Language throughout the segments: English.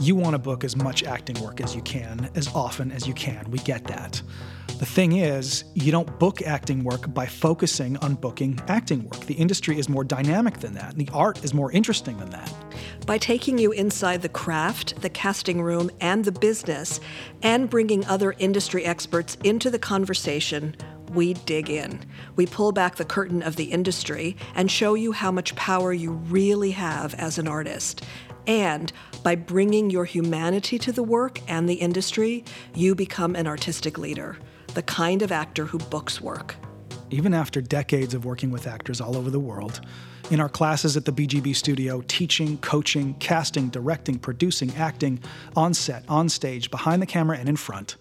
You want to book as much acting work as you can, as often as you can. We get that. The thing is, you don't book acting work by focusing on booking acting work. The industry is more dynamic than that, and the art is more interesting than that. By taking you inside the craft, the casting room, and the business, and bringing other industry experts into the conversation, we dig in. We pull back the curtain of the industry and show you how much power you really have as an artist. And by bringing your humanity to the work and the industry, you become an artistic leader, the kind of actor who books work. Even after decades of working with actors all over the world, in our classes at the BGB studio, teaching, coaching, casting, directing, producing, acting, on set, on stage, behind the camera, and in front,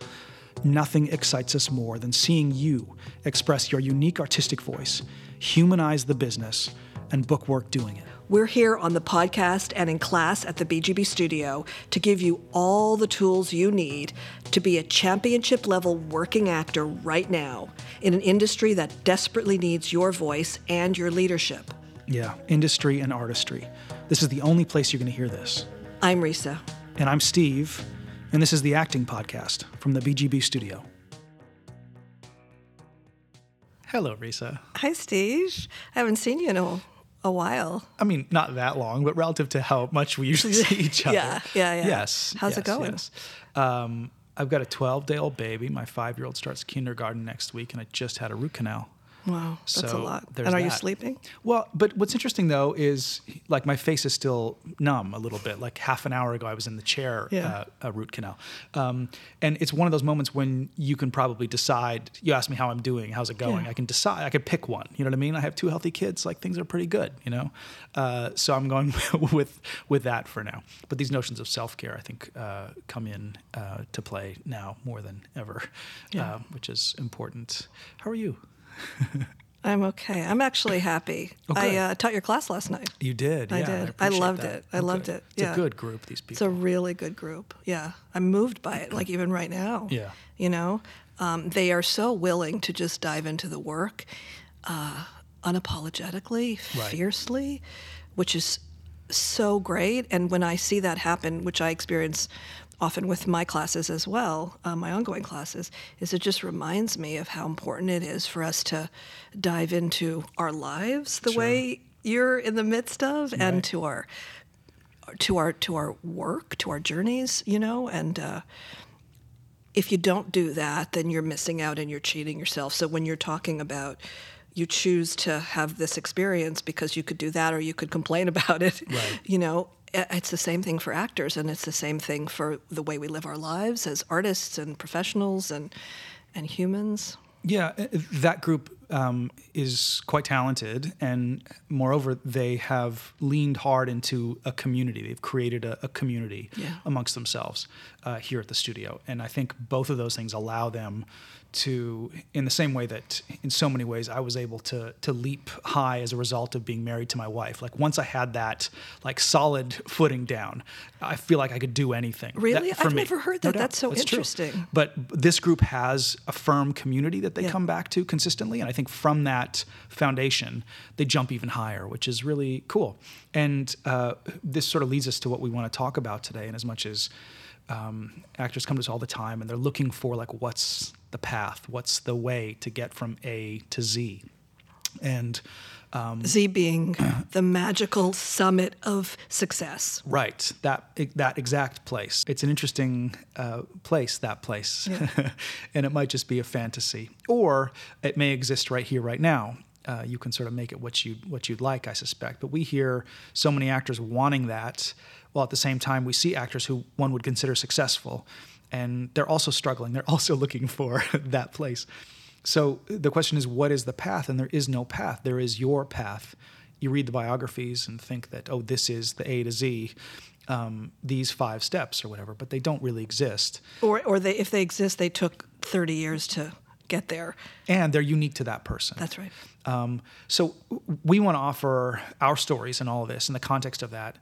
nothing excites us more than seeing you express your unique artistic voice, humanize the business, and book work doing it. We're here on the podcast and in class at the BGB studio to give you all the tools you need to be a championship level working actor right now in an industry that desperately needs your voice and your leadership. Yeah, industry and artistry. This is the only place you're going to hear this. I'm Risa. And I'm Steve, and this is the Acting Podcast from the BGB studio. Hello, Risa. Hi, Steve. I haven't seen you in a a while. I mean, not that long, but relative to how much we usually see each other. yeah, yeah, yeah. Yes. How's yes, it going? Yes. Um, I've got a 12 day old baby. My five year old starts kindergarten next week, and I just had a root canal. Wow, that's So a lot. And are you sleeping? Well, but what's interesting though is like my face is still numb a little bit. Like half an hour ago, I was in the chair, Yeah. uh, a root canal, um, and it's one of those moments when you can probably decide. You ask me how I'm doing, how's it going? Yeah. I can decide. I could pick one. You know what I mean? I have two healthy kids. Like things are pretty good. You know, uh, so I'm going with with that for now. But these notions of self care, I think, uh, come in uh, to play now more than ever, Yeah. uh, which is important. How are you? I'm okay. I'm actually happy. Okay. I uh, taught your class last night. You did. I yeah, did. I appreciate loved that. it. I loved it. It's Yeah. a good group. These people. It's a really good group. Yeah. I'm moved by it, like even right now. Yeah. You know, um, they are so willing to just dive into the work uh, unapologetically, Right. fiercely, which is so great. And when I see that happen, which I experience often with my classes as well, uh, my ongoing classes, is it just reminds me of how important it is for us to dive into our lives the way you're in the midst of and to our to our to our work, to our journeys, you know, and uh, if you don't do that, then you're missing out and you're cheating yourself. So when you're talking about you choose to have this experience because you could do that or you could complain about it, Right. you know, it's the same thing for actors and it's the same thing for the way we live our lives as artists and professionals and and humans. Yeah, uh, that group um, is quite talented, and moreover, they have leaned hard into a community. They've created a, a community Yeah. amongst themselves uh, here at the studio, and I think both of those things allow them to, in the same way that, in so many ways, I was able to to leap high as a result of being married to my wife. Like once I had that like solid footing down, I feel like I could do anything. That- Really? for I've me. never heard that. doubt. That's so true. interesting. But this group has a firm community that they Yeah. come back to consistently. And I think from that foundation, they jump even higher, which is really cool. And uh, this sort of leads us to what we want to talk about today. And as much as um, actors come to us all the time and they're looking for, like, what's the path? What's the way to get from A to Z? And Z being the magical summit of success. Right, that that exact place. It's an interesting uh, place, that place, and it might just be a fantasy, or it may exist right here, right now. Uh, you can sort of make it what you what you'd like, I suspect. But we hear so many actors wanting that, while at the same time we see actors who one would consider successful, and they're also struggling. They're also looking for that place. So the question is, what is the path? And there is no path. There is your path. You read the biographies and think that, oh, this is the A to Z, um, these five steps or whatever, but they don't really exist. Or, or they, if they exist, they took 30 years to get there. And they're unique to that person. That's right. Um, so we want to offer our stories and all of this in the context of that.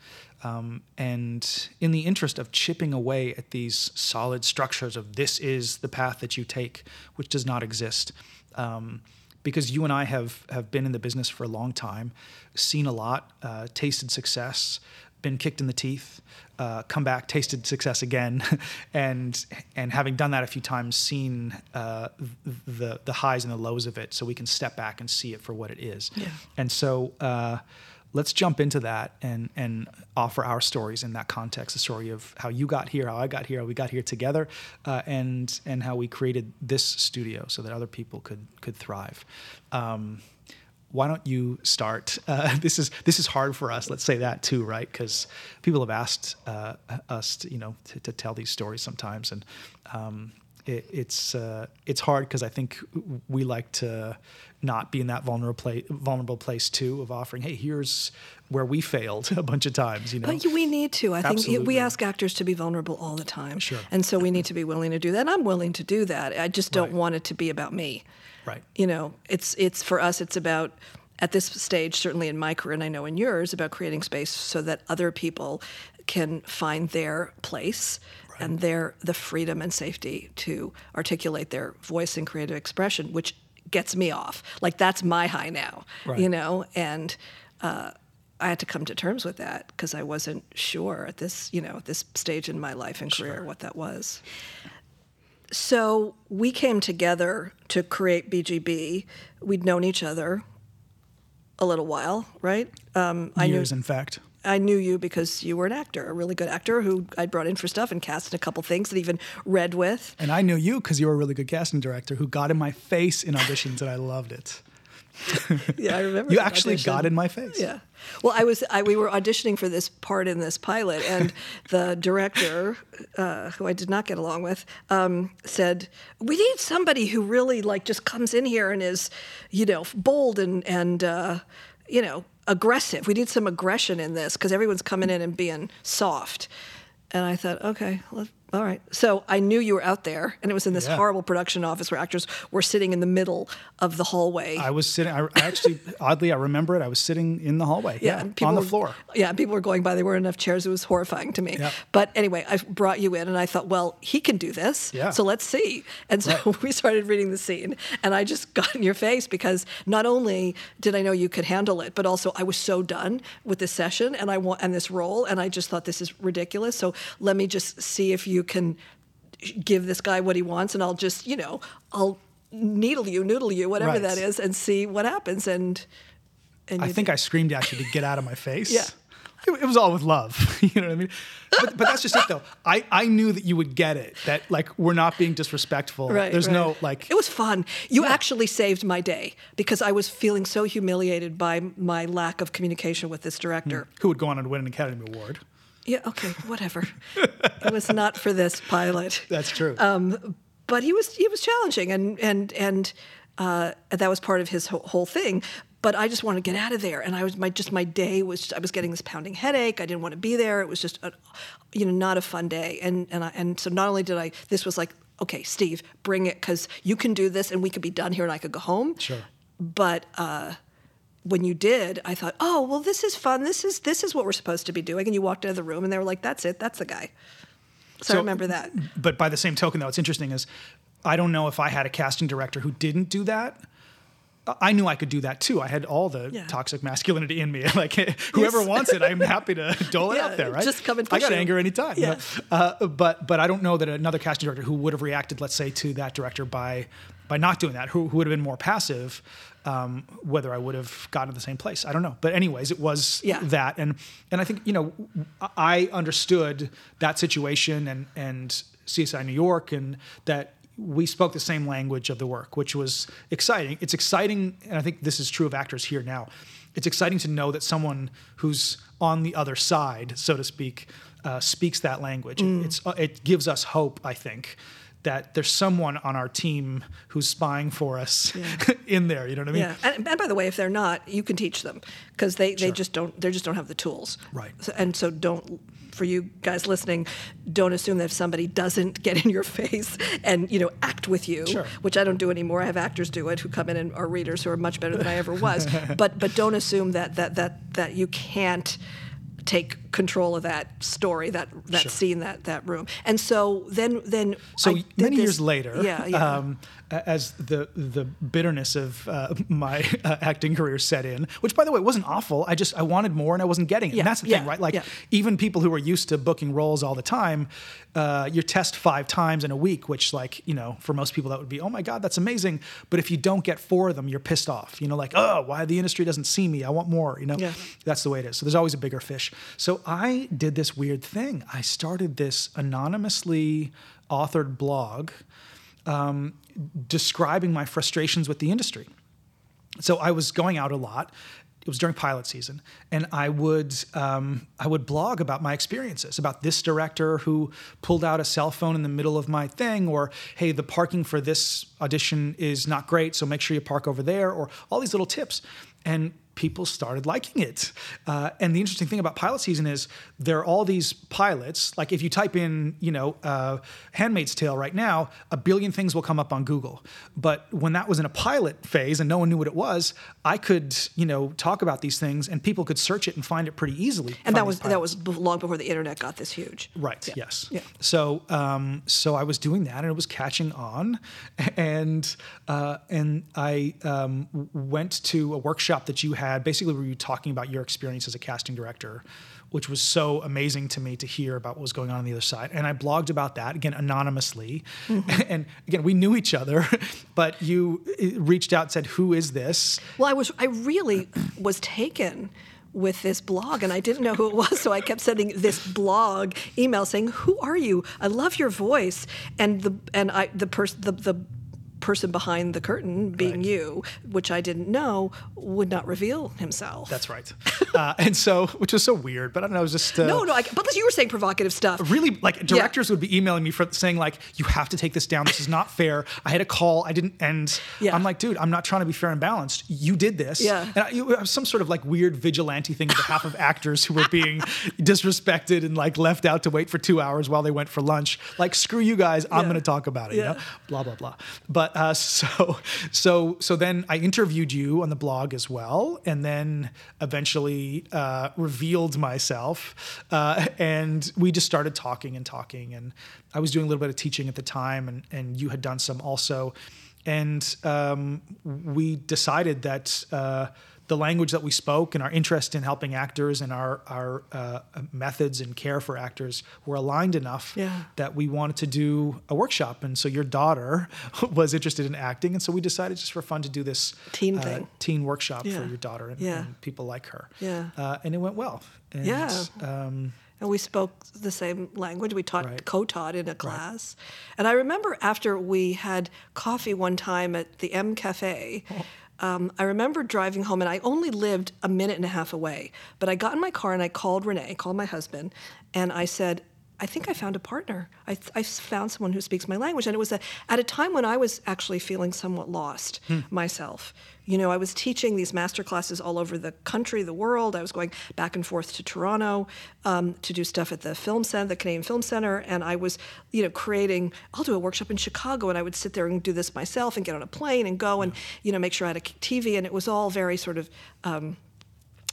Um, and in the interest of chipping away at these solid structures of this is the path that you take, which does not exist. Um, because you and I have, have been in the business for a long time, seen a lot, uh, tasted success, been kicked in the teeth, uh, come back, tasted success again, and and having done that a few times, seen uh, the the highs and the lows of it, so we can step back and see it for what it is. Yeah. And so. Uh, let's jump into that and and offer our stories in that context, the story of how you got here, how I got here, how we got here together, uh, and and how we created this studio so that other people could could thrive. Um, why don't you start? Uh, this is this is hard for us. Let's say that too, right? Because people have asked uh, us, to, you know, to, to, tell these stories sometimes, and um, it, it's uh, it's hard because I think we like to not be in that vulnerable place, vulnerable place too of offering, hey, here's where we failed a bunch of times. You know, but we need to. I Absolutely. think we ask actors to be vulnerable all the time, Sure. and so we need to be willing to do that. And I'm willing to do that. I just don't Right. want it to be about me. Right? you know it's it's for us it's about at this stage certainly in my career and i know in yours about creating space so that other people can find their place and their the freedom and safety to articulate their voice and creative expression which gets me off like that's my high now Right. you know and uh, I had to come to terms with that because I wasn't sure at this, you know, at this stage in my life and career what that was. So we came together to create BGB. We'd known each other a little while, right? Um, I Years, knew in fact. I knew you because you were an actor, a really good actor who I'd brought in for stuff and cast in a couple things and even read with. And I knew you because you were a really good casting director who got in my face in auditions, and I loved it. Yeah, I remember. You actually audition. got in my face. Yeah. Well, I was. I, we were auditioning for this part in this pilot, and the director, uh, who I did not get along with, um, said, "We need somebody who really like just comes in here and is, you know, bold and and uh, you know aggressive. We need some aggression in this because everyone's coming in and being soft." And I thought, okay, well, all right. So I knew you were out there, and it was in this Yeah. horrible production office where actors were sitting in the middle of the hallway. I was sitting. I, I actually, oddly, I remember it. I was sitting in the hallway. Yeah, and on the were- floor. Yeah, people were going by. There weren't enough chairs. It was horrifying to me. Yeah. But anyway, I brought you in, and I thought, well, he can do this. Yeah. So let's see. And so Right. we started reading the scene, and I just got in your face because not only did I know you could handle it, but also I was so done with this session and I want and this role, and I just thought this is ridiculous. So let me just see if you can give this guy what he wants, and I'll just, you know, I'll needle you, noodle you, whatever Right. that is, and see what happens. And and I think I screamed at you to get out of my face. Yeah. It, it was all with love. you know what I mean? But, but that's just it, though. I, I knew that you would get it. That like we're not being disrespectful. Right. There's right. no like. It was fun. You actually saved my day because I was feeling so humiliated by my lack of communication with this director. Hmm. who would go on and win an Academy Award? Yeah. Okay. Whatever. it was not for this pilot. That's true. Um, but he was he was challenging, and and and uh, that was part of his whole, whole thing. But I just wanted to get out of there, and I was my just my day was I was getting this pounding headache. I didn't want to be there. It was just a, you know not a fun day, and and I, and so not only did I this was like okay, Steve, bring it because you can do this, and we could be done here, and I could go home. Sure. But uh, when you did, I thought, oh well, this is fun. This is this is what we're supposed to be doing. And you walked out of the room, and they were like, that's it, that's the guy. So, I remember that. but by the same token, though, what's interesting is I don't know if I had a casting director who didn't do that. I knew I could do that too. I had all the Yeah. toxic masculinity in me. Like whoever Yes. wants it, I'm happy to dole it Yeah, out there. Right? just come and I got you. anger anytime. Yeah. Uh, but but I don't know that another casting director who would have reacted, let's say, to that director by by not doing that, who, who would have been more passive, um, whether I would have gotten to the same place. I don't know. But anyways, it was Yeah. that, and and I think you know I understood that situation and and CSI New York and that we spoke the same language of the work, which was exciting. It's exciting, and I think this is true of actors here now. It's exciting to know that someone who's on the other side, so to speak, uh, speaks that language. It's uh, it gives us hope. I think that there's someone on our team who's spying for us in there. You know what I mean? Yeah, and, and by the way, if they're not, you can teach them because they, they just don't they just don't have the tools. Right. So, and so don't for you guys listening, don't assume that if somebody doesn't get in your face and you know act with you, Sure. which I don't do anymore. I have actors do it who come in and are readers who are much better than I ever was. but but don't assume that that that that you can't take control of that story, that that Sure. scene, that that room. And so then then So many this- years later, yeah, yeah. Um, as the the bitterness of uh, my uh, acting career set in, which by the way wasn't awful. I just I wanted more and I wasn't getting it. Yeah, and that's the yeah, thing, right? Like yeah. even people who are used to booking roles all the time, uh, you test five times in a week, which like you know for most people that would be oh my god that's amazing. But if you don't get four of them, you're pissed off. You know like oh why the industry doesn't see me? I want more. You know that's the way it is. So there's always a bigger fish. So I did this weird thing. I started this anonymously authored blog um, describing my frustrations with the industry. So I was going out a lot. It was during pilot season, and I would um, I would blog about my experiences about this director who pulled out a cell phone in the middle of my thing, or hey, the parking for this audition is not great, so make sure you park over there, or all these little tips, and people started liking it. Uh, and the interesting thing about pilot season is there are all these pilots. Like if you type in, you know, uh, Handmaid's Tale right now, a billion things will come up on Google. But when that was in a pilot phase and no one knew what it was, I could, you know, talk about these things and people could search it and find it pretty easily. and that was that was long before the internet got this huge. Right. Yes. Yeah. So, um, so I was doing that, and it was catching on, and uh, and I um, went to a workshop that you had, basically where you were talking about your experience as a casting director, which was so amazing to me to hear about what was going on on the other side. And I blogged about that again anonymously, and again we knew each other, but you uh, reached out and said, "Who is this?" Well, I was I really was taken with this blog and I didn't know who it was so I kept sending this blog email saying who are you I love your voice and the and I the person the, the person behind the curtain being Right. you which I didn't know would not reveal himself That's right. uh, and so, which was so weird, but I don't know. It was just uh, no no I, but you were saying provocative stuff really like directors would be emailing me for saying like you have to take this down this is not fair i had a call i didn't end Yeah. i'm like dude i'm not trying to be fair and balanced you did this Yeah. and I, it was some sort of like weird vigilante thing on behalf of actors who were being disrespected and like left out to wait for two hours while they went for lunch like screw you guys i'm Yeah. going to talk about it you Yeah. know blah blah blah but uh, so so so then i interviewed you on the blog as well and then eventually uh, revealed myself uh, and we just started talking and talking and i was doing a little bit of teaching at the time and, and you had done some also. And um, we decided that uh, the language that we spoke and our interest in helping actors and our, our uh, methods and care for actors were aligned enough Yeah. that we wanted to do a workshop. And so your daughter was interested in acting. And so we decided just for fun to do this Teen uh, thing. teen workshop Yeah. for your daughter and, Yeah. and people like her. Yeah. Uh, and it went well. And, Yeah. Um, and we spoke the same language. We taught Right. co-taught in a class, and I remember after we had coffee one time at the M Cafe. Oh. Um, I remember driving home, and I only lived a minute and a half away. But I got in my car and I called Renee, called my husband, and I said, "I think I found a partner. I, I found someone who speaks my language." And it was a, at a time when I was actually feeling somewhat lost myself. You know, I was teaching these master classes all over the country, the world. I was going back and forth to Toronto um, to do stuff at the film center, the Canadian Film Center, and I was, you know, creating. I'll do a workshop in Chicago, and I would sit there and do this myself, and get on a plane and go, and you know, make sure I had a TV, and it was all very sort of. Um,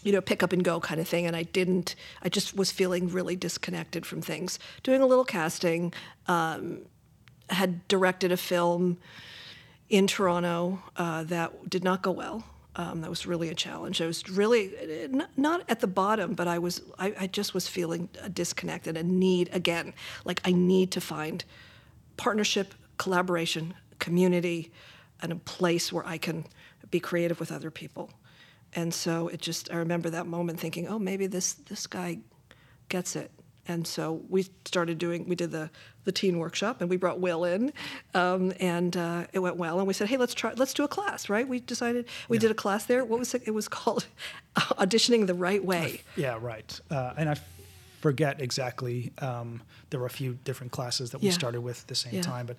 you know, pick up and go kind of thing. And I didn't, I just was feeling really disconnected from things. Doing a little casting, um, had directed a film in Toronto uh, that did not go well. Um, that was really a challenge. I was really not at the bottom, but I was. I, I just was feeling a disconnect and a need again. Like I need to find partnership, collaboration, community, and a place where I can be creative with other people. And so it just. I remember that moment thinking, oh, maybe this this guy gets it. And so we started doing, we did the, the teen workshop and we brought Will in um, and uh, it went well. And we said, hey, let's try, let's do a class, right? We decided, we did a class there. What was it? It was called Auditioning the Right Way. Yeah, right. Uh, and I forget exactly. Um, there were a few different classes that we Yeah. started with at the same Yeah. time, but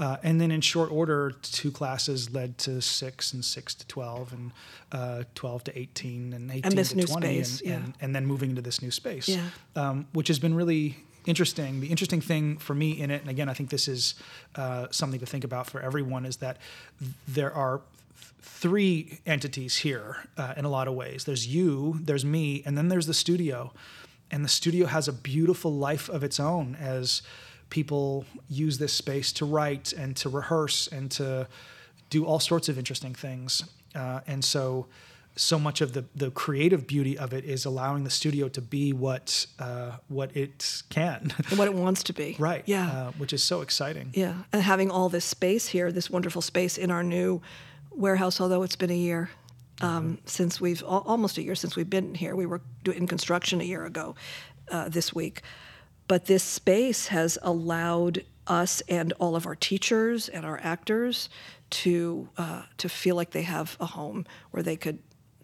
uh, and then in short order, two classes led to six and six to twelve, and uh, twelve to eighteen, and eighteen this to new twenty, space, and, yeah. and and then moving into this new space, Yeah. um, which has been really interesting. The interesting thing for me in it, and again, I think this is uh, something to think about for everyone, is that there are three entities here uh, in a lot of ways. There's you, there's me, and then there's the studio. and the studio has a beautiful life of its own as people use this space to write and to rehearse and to do all sorts of interesting things. Uh, and so, so much of the, the creative beauty of it is allowing the studio to be what uh, what it can, and what it wants to be. right? Yeah. uh, which is so exciting. Yeah, and having all this space here, this wonderful space in our new warehouse, although it's been a year um, since we've al- almost a year since we've been here. We were in construction a year ago uh, this week, but this space has allowed us and all of our teachers and our actors to uh, to feel like they have a home where they could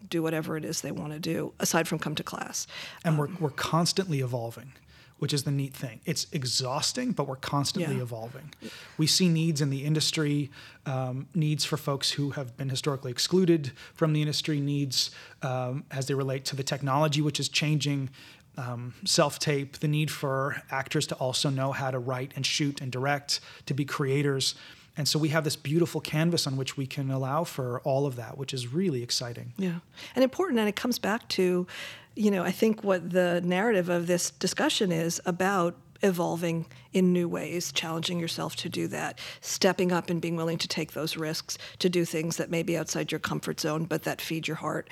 do whatever it is they want to do aside from come to class. and we're, we're constantly evolving which is the neat thing it's exhausting but we're constantly Yeah. evolving we see needs in the industry um, needs for folks who have been historically excluded from the industry needs um, as they relate to the technology which is changing um, self-tape the need for actors to also know how to write and shoot and direct to be creators and so we have this beautiful canvas on which we can allow for all of that which is really exciting Yeah, and important, and it comes back to, you know, I think what the narrative of this discussion is about evolving in new ways, challenging yourself to do that, stepping up and being willing to take those risks, to do things that may be outside your comfort zone, but that feed your heart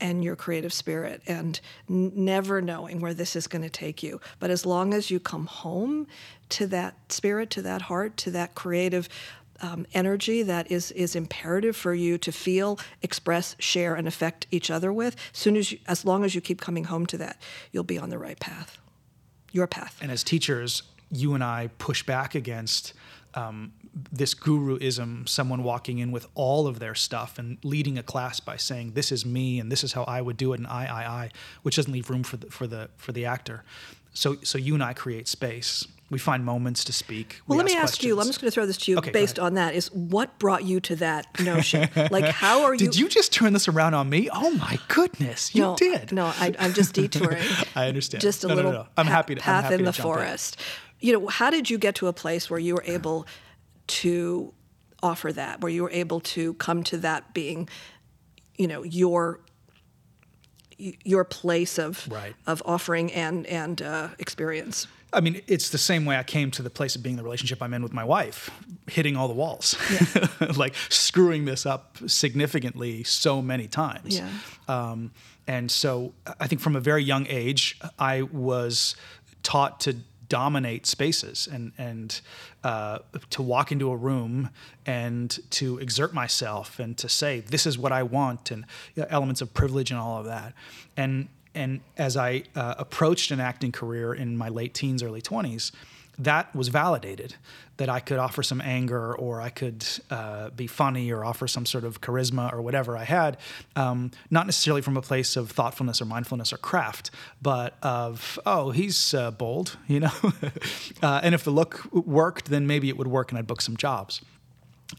and your creative spirit, and n- never knowing where this is going to take you. But as long as you come home to that spirit, to that heart, to that creative um, energy that is is imperative for you to feel, express, share, and affect each other with. Soon as you, as long as you keep coming home to that, you'll be on the right path. Your path. and as teachers, you and I push back against um, this guruism, someone walking in with all of their stuff and leading a class by saying, "This is me, and this is how I would do it," and I, I, I, which doesn't leave room for the for the for the actor. So, so you and I create space. We find moments to speak. Well, We let me ask you. I'm just going to throw this to you Okay, based on that. Is what brought you to that notion? like, how are you? Did you just turn this around on me? Oh my goodness, you no, did. No, I, I'm just detouring. I understand. Just a No, little no. I'm pa- happy to- I'm happy in to the jump in. forest. You know, how did you get to a place where you were able to offer that, where you were able to come to that being, you know, your your place of Right. of offering and and uh, experience. I mean, it's the same way I came to the place of being the relationship I'm in with my wife, hitting all the walls, like screwing this up significantly so many times. Yeah. Um, and so I think from a very young age, I was taught to dominate spaces and and uh, to walk into a room and to exert myself and to say this is what I want and you know, elements of privilege and all of that. And and as I uh, approached an acting career in my late teens, early 20s, that was validated that I could offer some anger or I could uh, be funny or offer some sort of charisma or whatever I had, um, not necessarily from a place of thoughtfulness or mindfulness or craft, but of, oh, he's uh, bold, you know? uh, and if the look worked, then maybe it would work and I'd book some jobs.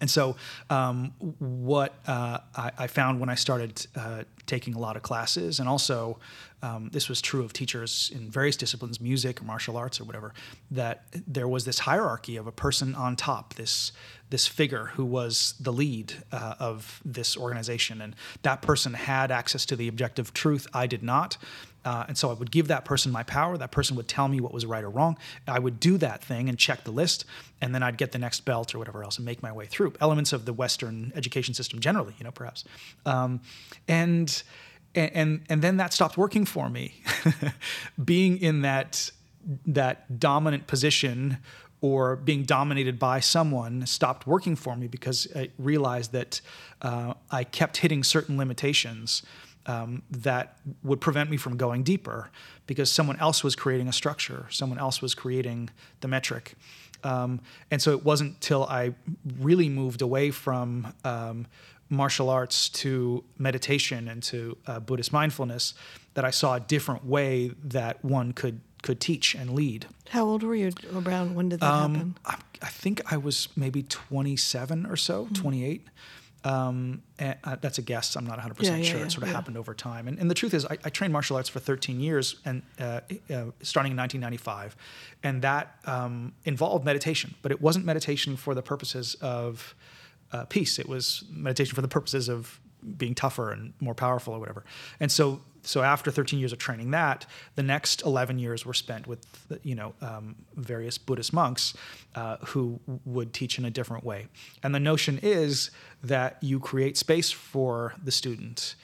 And so, um, what uh, I, I found when I started uh, taking a lot of classes, and also um, this was true of teachers in various disciplines, music or martial arts or whatever, that there was this hierarchy of a person on top, this this figure who was the lead uh, of this organization, and that person had access to the objective truth. I did not. Uh, and so I would give that person my power. That person would tell me what was right or wrong. I would do that thing and check the list, and then I'd get the next belt or whatever else and make my way through elements of the Western education system generally, you know, perhaps. Um, and and and then that stopped working for me. Being in that that dominant position or being dominated by someone stopped working for me because I realized that uh, I kept hitting certain limitations um, that would prevent me from going deeper because someone else was creating a structure, someone else was creating the metric. Um, and so it wasn't till I really moved away from um, martial arts to meditation and to uh, Buddhist mindfulness that I saw a different way that one could could teach and lead. How old were you around? When did that happen? I, I think I was maybe 27 or so, Mm-hmm. 28. Um, and uh, that's a guess. I'm not 100% Yeah, yeah, sure. yeah, it sort of happened over time. And, and the truth is, I, I trained martial arts for 13 years, and uh, uh, starting in 1995, and that um, involved meditation. But it wasn't meditation for the purposes of uh, peace. It was meditation for the purposes of being tougher and more powerful or whatever. And so so after 13 years of training that, the next 11 years were spent with you know um, various Buddhist monks uh, who would teach in a different way. And the notion is that you create space for the student.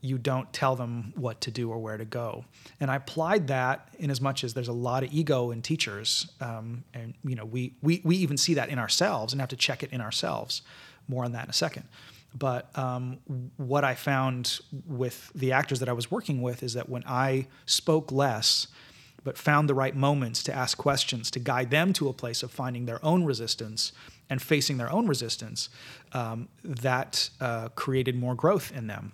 You don't tell them what to do or where to go. And I applied that in as much as there's a lot of ego in teachers, um, and you know we, we we even see that in ourselves and have to check it in ourselves. More on that in a second. But um, what I found with the actors that I was working with is that when I spoke less, but found the right moments to ask questions to guide them to a place of finding their own resistance and facing their own resistance, um, that uh, created more growth in them.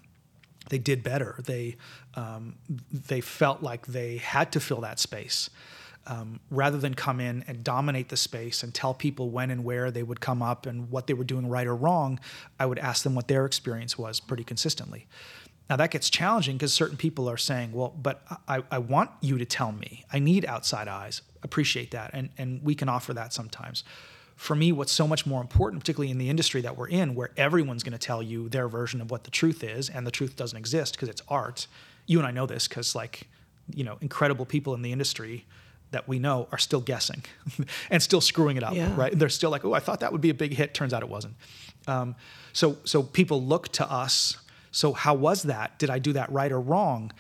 They did better. They um, they felt like they had to fill that space um, rather than come in and dominate the space and tell people when and where they would come up and what they were doing right or wrong, I would ask them what their experience was pretty consistently. Now that gets challenging because certain people are saying, well, but I, I want you to tell me. I need outside eyes. Appreciate that. And, and we can offer that sometimes. For me, what's so much more important, particularly in the industry that we're in, where everyone's going to tell you their version of what the truth is, and the truth doesn't exist because it's art. You and I know this because, like, you know, incredible people in the industry that we know are still guessing and still screwing it up, yeah. right? They're still like, oh, I thought that would be a big hit. Turns out it wasn't. Um, so, so people look to us. So, how was that? Did I do that right or wrong?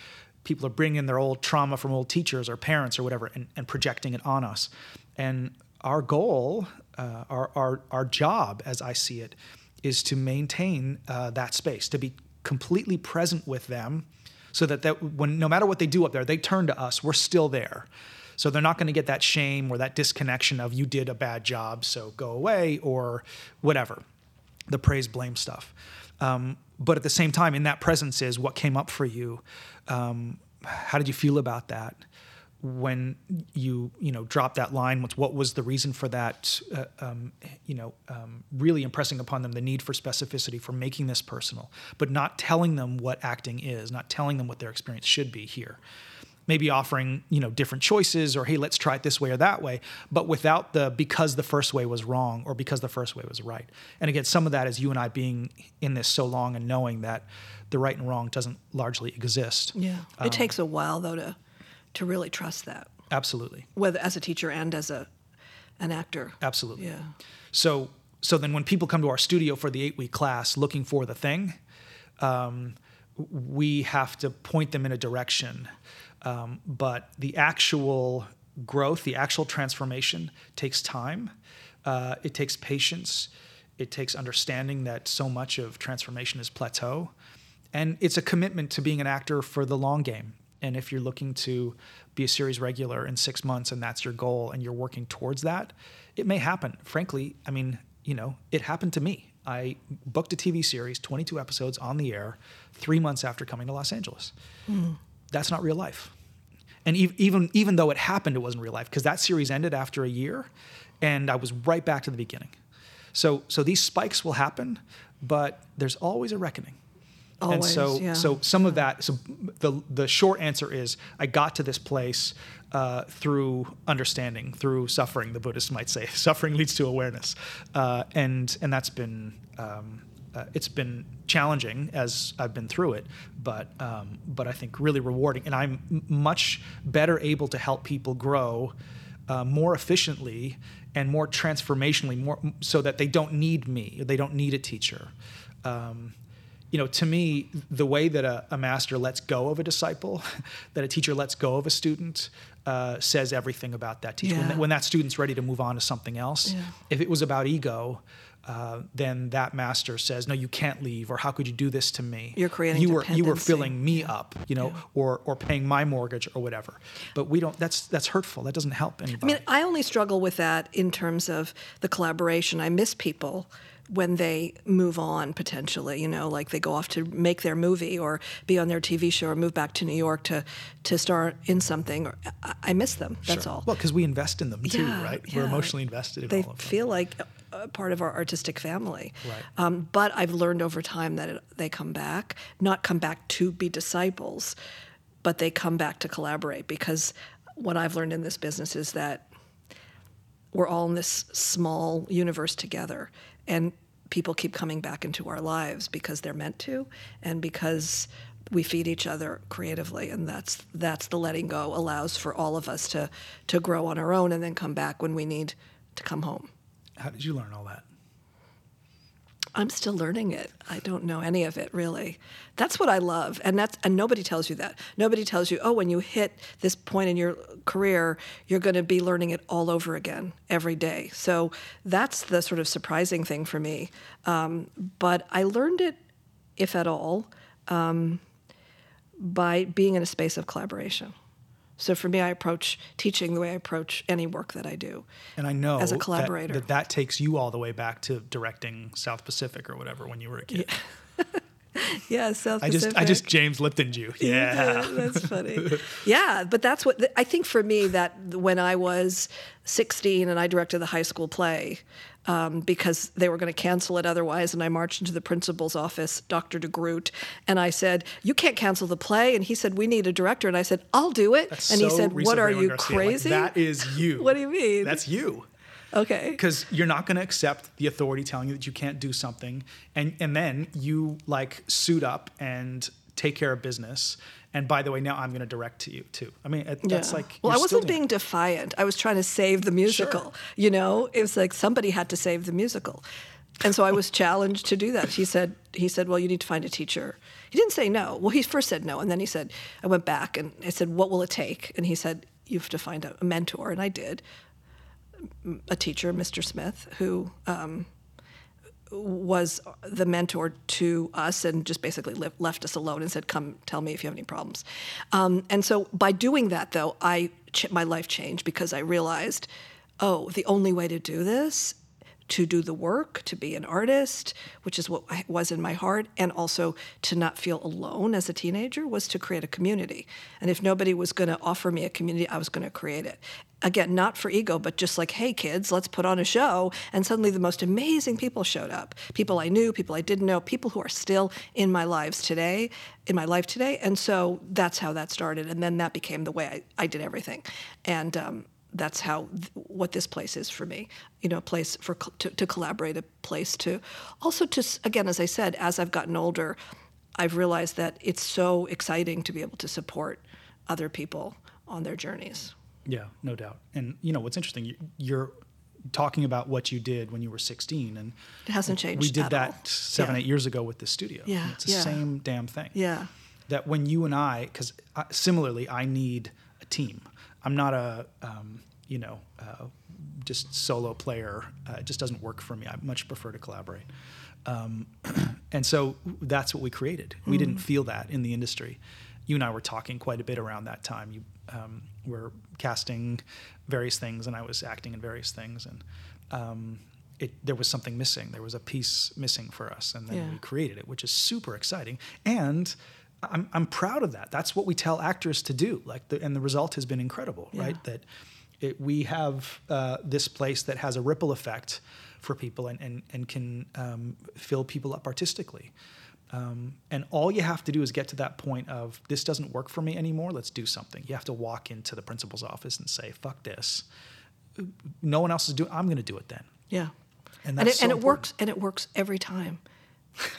People are bringing their old trauma from old teachers or parents or whatever and, and projecting it on us. And our goal, uh, our, our, our job, as I see it, is to maintain uh, that space, to be completely present with them so that, that when no matter what they do up there, they turn to us, we're still there. So they're not going to get that shame or that disconnection of you did a bad job, so go away or whatever, the praise blame stuff. Um, but at the same time, in that presence is what came up for you. Um, how did you feel about that? when you you know drop that line what, what was the reason for that uh, um, you know um, really impressing upon them the need for specificity for making this personal but not telling them what acting is not telling them what their experience should be here maybe offering you know different choices or hey let's try it this way or that way but without the because the first way was wrong or because the first way was right. And again some of that is you and i being in this so long and knowing that the right and wrong doesn't largely exist. Yeah. It um, takes a while though to to really trust that. Absolutely. Whether as a teacher and as a an actor. Absolutely. Yeah. So so then when people come to our studio for the eight week class looking for the thing um, we have to point them in a direction um, but the actual growth, the actual transformation takes time. Uh, it takes patience. It takes understanding that so much of transformation is plateau. And it's a commitment to being an actor for the long game. And if you're looking to be a series regular in six months and that's your goal and you're working towards that, it may happen. Frankly, I mean, you know, it happened to me. I booked a TV series, 22 episodes on the air, three months after coming to Los Angeles. Mm that's not real life. And even even though it happened, it wasn't real life because that series ended after a year, and I was right back to the beginning. So so these spikes will happen, but there's always a reckoning. Always, and so yeah. so some of that. So the the short answer is I got to this place uh, through understanding, through suffering. The Buddhists might say suffering leads to awareness, uh, and and that's been. Um, uh, it's been challenging as I've been through it, but um, but I think really rewarding, and I'm m- much better able to help people grow uh, more efficiently and more transformationally, more so that they don't need me, they don't need a teacher. Um, you know, to me, the way that a, a, master lets go of a disciple, that a teacher lets go of a student, uh, says everything about that teacher. Yeah. When, that, when, that, student's ready to move on to something else, yeah. if it was about ego, uh, then that master says, "No, you can't leave," or "How could you do this to me?" You're creating you were you were filling me up, you know, Yeah. or or paying my mortgage or whatever. But we don't. That's that's hurtful. That doesn't help anybody. I mean, I only struggle with that in terms of the collaboration. I miss people when they move on potentially, you know, like they go off to make their movie or be on their TV show or move back to New York to to star in something. Or, I, I miss them. That's Sure. all. Well, because we invest in them too, Yeah, right? We're emotionally invested in they all of them. feel like a part of our artistic family. Right. Um, but I've learned over time that it, they come back, not come back to be disciples, but they come back to collaborate because what I've learned in this business is that we're all in this small universe together. And people keep coming back into our lives because they're meant to, and because we feed each other creatively, and that's that's the letting go allows for all of us to to grow on our own and then come back when we need to come home. How did you learn all that? I'm still learning it. I don't know any of it really. That's what I love, and that's and nobody tells you that. Nobody tells you, oh, when you hit this point in your career, you're going to be learning it all over again every day. So that's the sort of surprising thing for me. Um, but I learned it, if at all, um, by being in a space of collaboration. So for me, I approach teaching the way I approach any work that I do. And I know as a collaborator. That, that takes you all the way back to directing South Pacific or whatever when you were a kid. Yeah, South I just I Pacific. just James Liptoned you. Yeah. that's funny. yeah, but that's what I think for me that when I was 16 and I directed the high school play um, because they were going to cancel it otherwise, and I marched into the principal's office, Dr. DeGroot, and I said, "You can't cancel the play," and he said, "We need a director," and I said, "I'll do it," That's and he said, "What are you Garcia. Like, crazy?" that is you. What do you mean? That's you. okay. because you're not going to accept the authority telling you that you can't do something and and then you like suit up and take care of business and by the way now i'm going to direct to you too i mean it- that's Yeah. like well, I wasn't being defiant. I was trying to save the musical. You know, it was like somebody had to save the musical, and so I was challenged to do that. He said, he said, well, you need to find a teacher. He didn't say no. Well, he first said no, and then he said, I went back and I said, what will it take? And he said, you have to find a, a mentor, and I did. A teacher, Mr. Smith, who um, was the mentor to us and just basically le- left us alone and said, "Come, tell me if you have any problems." Um, and so, by doing that, though, I ch- my life changed because I realized, oh, the only way to do this, to do the work, to be an artist, which is what was in my heart, and also to not feel alone as a teenager, was to create a community. And if nobody was going to offer me a community, I was going to create it. Again, not for ego, but just like, hey, kids, let's put on a show. And suddenly the most amazing people showed up people I knew, people I didn't know, people who are still in my lives today, in my life today. And so that's how that started. And then that became the way I, I did everything. And, um, that's how what this place is for me you know a place for to, to collaborate a place to also to again as i said as i've gotten older i've realized that it's so exciting to be able to support other people on their journeys yeah no doubt and you know what's interesting you, you're talking about what you did when you were 16 and it hasn't changed we did at that all. seven Yeah. eight years ago with the studio Yeah, it's the yeah. same damn thing yeah that when you and I, because similarly, I need a team. I'm not a, um, you know, uh, just solo player. Uh, it just doesn't work for me. I much prefer to collaborate. Um, and so that's what we created. We didn't feel that in the industry. You and I were talking quite a bit around that time. You um, were casting various things, and I was acting in various things, and um, it, there was something missing. There was a piece missing for us, and then Yeah. we created it, which is super exciting. And I'm, I'm proud of that. That's what we tell actors to do. Like, the, and the result has been incredible, Yeah. right? That it, we have uh, this place that has a ripple effect for people and, and, and can um, fill people up artistically. Um, and all you have to do is get to that point of this doesn't work for me anymore. Let's do something. You have to walk into the principal's office and say, "Fuck this." No one else is doing. I'm going to do it then. Yeah. And and it, so and it works and it works every time.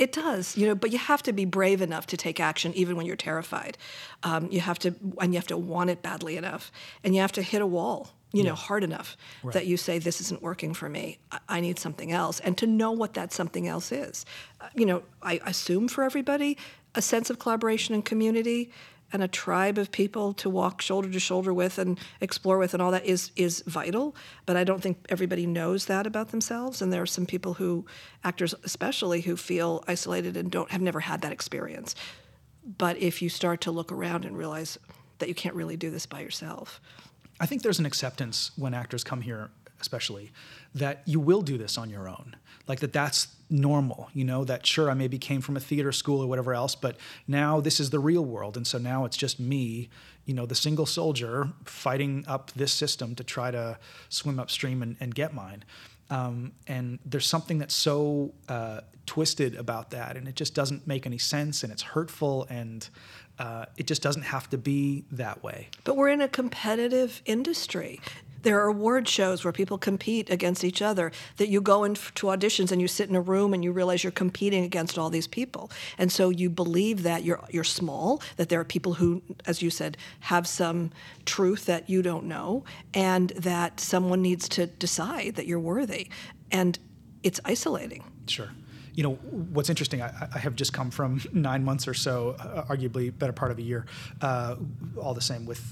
it does, you know, but you have to be brave enough to take action even when you're terrified. Um, you have to and you have to want it badly enough. And you have to hit a wall, you know, hard enough that you say this isn't working for me. I, I need something else and to know what that something else is. Uh, you know, I assume for everybody a sense of collaboration and community and a tribe of people to walk shoulder to shoulder with and explore with and all that is is vital but i don't think everybody knows that about themselves. And there are some people who actors especially who feel isolated and don't have never had that experience. But if you start to look around and realize that you can't really do this by yourself. I think there's an acceptance when actors come here, especially, that you will do this on your own. Like that that's normal, you know, that sure, I maybe came from a theater school or whatever else, but now this is the real world. And so now it's just me, you know, the single soldier fighting up this system to try to swim upstream and, and get mine. Um, and there's something that's so uh, twisted about that, and it just doesn't make any sense, and it's hurtful, and uh, it just doesn't have to be that way. But we're in a competitive industry. There are award shows where people compete against each other, that you go into auditions and you sit in a room and you realize you're competing against all these people. And so you believe that you're, you're small, that there are people who, as you said, have some truth that you don't know, and that someone needs to decide that you're worthy. And it's isolating. Sure. You know, what's interesting, I, I have just come from nine months or so, uh, arguably better part of a year, uh, all the same with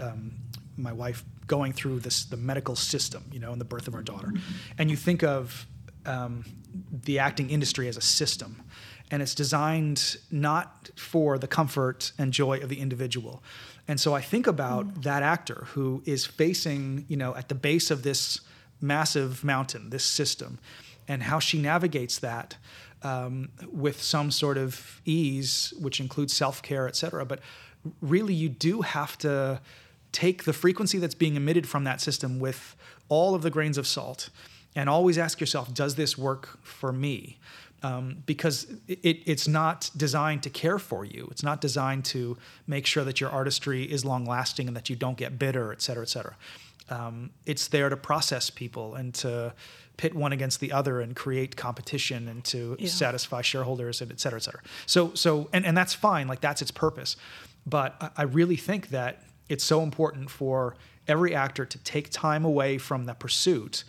um, my wife going through this the medical system, you know, and the birth of our daughter. And you think of um, the acting industry as a system, and it's designed not for the comfort and joy of the individual. And so I think about mm. that actor who is facing, you know, at the base of this massive mountain, this system, and how she navigates that um, with some sort of ease, which includes self care, et cetera. But really, you do have to take the frequency that's being emitted from that system with all of the grains of salt and always ask yourself does this work for me? Um, because it, it's not designed to care for you. It's not designed to make sure that your artistry is long lasting and that you don't get bitter et cetera et cetera. Um, it's there to process people and to pit one against the other and create competition and to yeah. satisfy shareholders and et cetera et cetera. So so and, and that's fine. Like that's its purpose. But I really think that it's so important for every actor to take time away from the pursuit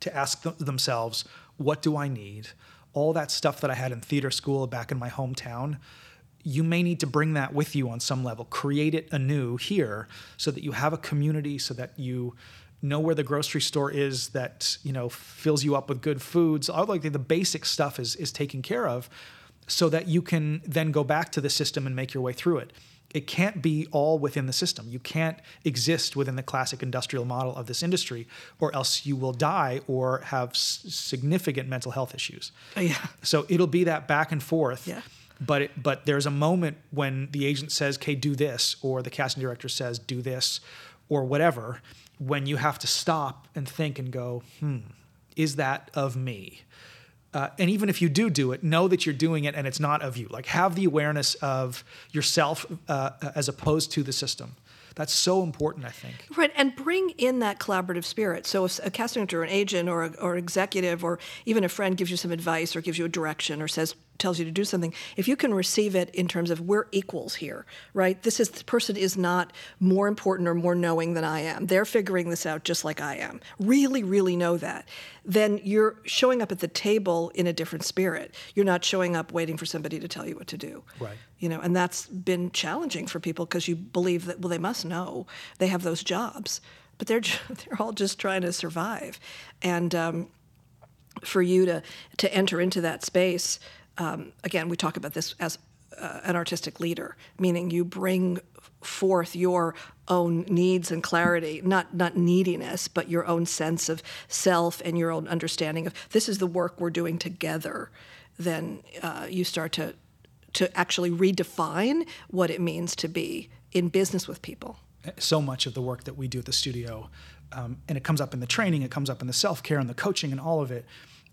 to ask th- themselves, what do I need? All that stuff that I had in theater school back in my hometown, you may need to bring that with you on some level. Create it anew here so that you have a community, so that you know where the grocery store is that you know fills you up with good foods. All like the basic stuff is is taken care of, so that you can then go back to the system and make your way through it it can't be all within the system. You can't exist within the classic industrial model of this industry, or else you will die or have s- significant mental health issues. Oh, yeah. So it'll be that back and forth. Yeah. But it, but there's a moment when the agent says, "Okay, do this," or the casting director says, "Do this," or whatever, when you have to stop and think and go, "Hmm, is that of me?" Uh, and even if you do do it, know that you're doing it and it's not of you. Like have the awareness of yourself uh, as opposed to the system. That's so important, I think. Right, and bring in that collaborative spirit. So if a casting director, an agent, or a, or executive, or even a friend gives you some advice or gives you a direction or says, tells you to do something, if you can receive it in terms of we're equals here, right? This is the person is not more important or more knowing than I am. They're figuring this out just like I am. Really, really know that. Then you're showing up at the table in a different spirit. You're not showing up waiting for somebody to tell you what to do. Right. You know, and that's been challenging for people because you believe that well they must know they have those jobs, but they're they're all just trying to survive, and um, for you to to enter into that space um, again, we talk about this as uh, an artistic leader, meaning you bring forth your own needs and clarity, not not neediness, but your own sense of self and your own understanding of this is the work we're doing together. Then uh, you start to to actually redefine what it means to be in business with people. So much of the work that we do at the studio, um, and it comes up in the training, it comes up in the self care and the coaching and all of it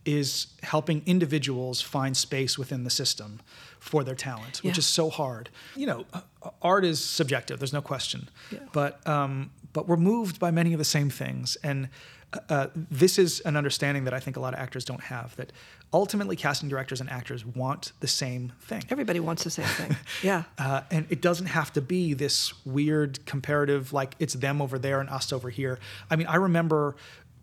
is helping individuals find space within the system for their talent, which is so hard. You know, uh, art is subjective. There's no question, yeah. but um, but we're moved by many of the same things, and uh, uh, this is an understanding that I think a lot of actors don't have. That ultimately, casting directors and actors want the same thing. Everybody wants the same thing. Yeah, uh, and it doesn't have to be this weird comparative, like it's them over there and us over here. I mean, I remember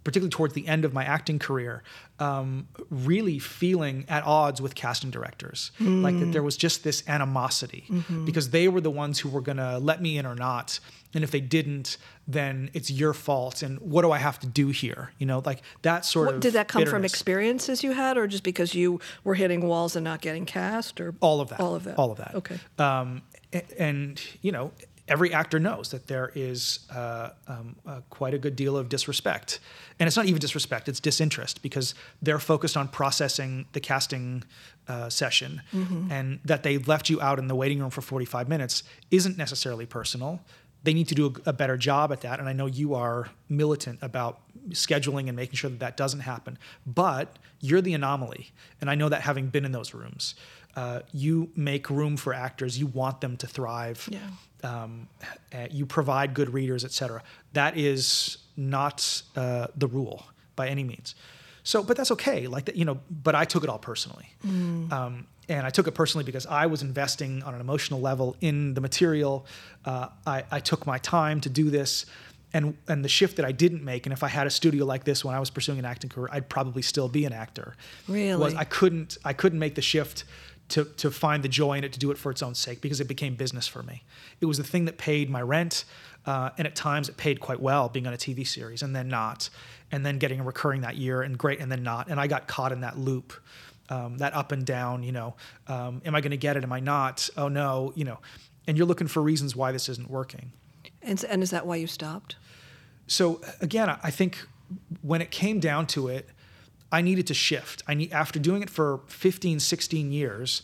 particularly towards the end of my acting career, um, really feeling at odds with casting directors. Mm. Like that there was just this animosity mm-hmm. because they were the ones who were going to let me in or not. And if they didn't, then it's your fault. And what do I have to do here? You know, like that sort what, of. Did that come bitterness. from experiences you had, or just because you were hitting walls and not getting cast, or all of that? All of that. All of that. Okay. Um, and, and you know, every actor knows that there is uh, um, uh, quite a good deal of disrespect. And it's not even disrespect, it's disinterest because they're focused on processing the casting uh, session. Mm-hmm. And that they left you out in the waiting room for 45 minutes isn't necessarily personal. They need to do a, a better job at that. And I know you are militant about scheduling and making sure that that doesn't happen. But you're the anomaly. And I know that having been in those rooms. Uh, you make room for actors. You want them to thrive. Yeah um, uh, you provide good readers, et cetera. That is not uh, the rule by any means. So, but that's okay. Like that, you know. But I took it all personally, um, and I took it personally because I was investing on an emotional level in the material. Uh, I, I took my time to do this, and and the shift that I didn't make. And if I had a studio like this when I was pursuing an acting career, I'd probably still be an actor. Really? Was I couldn't I couldn't make the shift to to find the joy in it to do it for its own sake because it became business for me. It was the thing that paid my rent, uh, and at times it paid quite well being on a TV series, and then not, and then getting a recurring that year and great, and then not, and I got caught in that loop. Um, that up and down, you know, um, am I going to get it? Am I not? Oh no, you know, and you're looking for reasons why this isn't working. And, and is that why you stopped? so again i think when it came down to it i needed to shift. I need after doing it for 15 16 years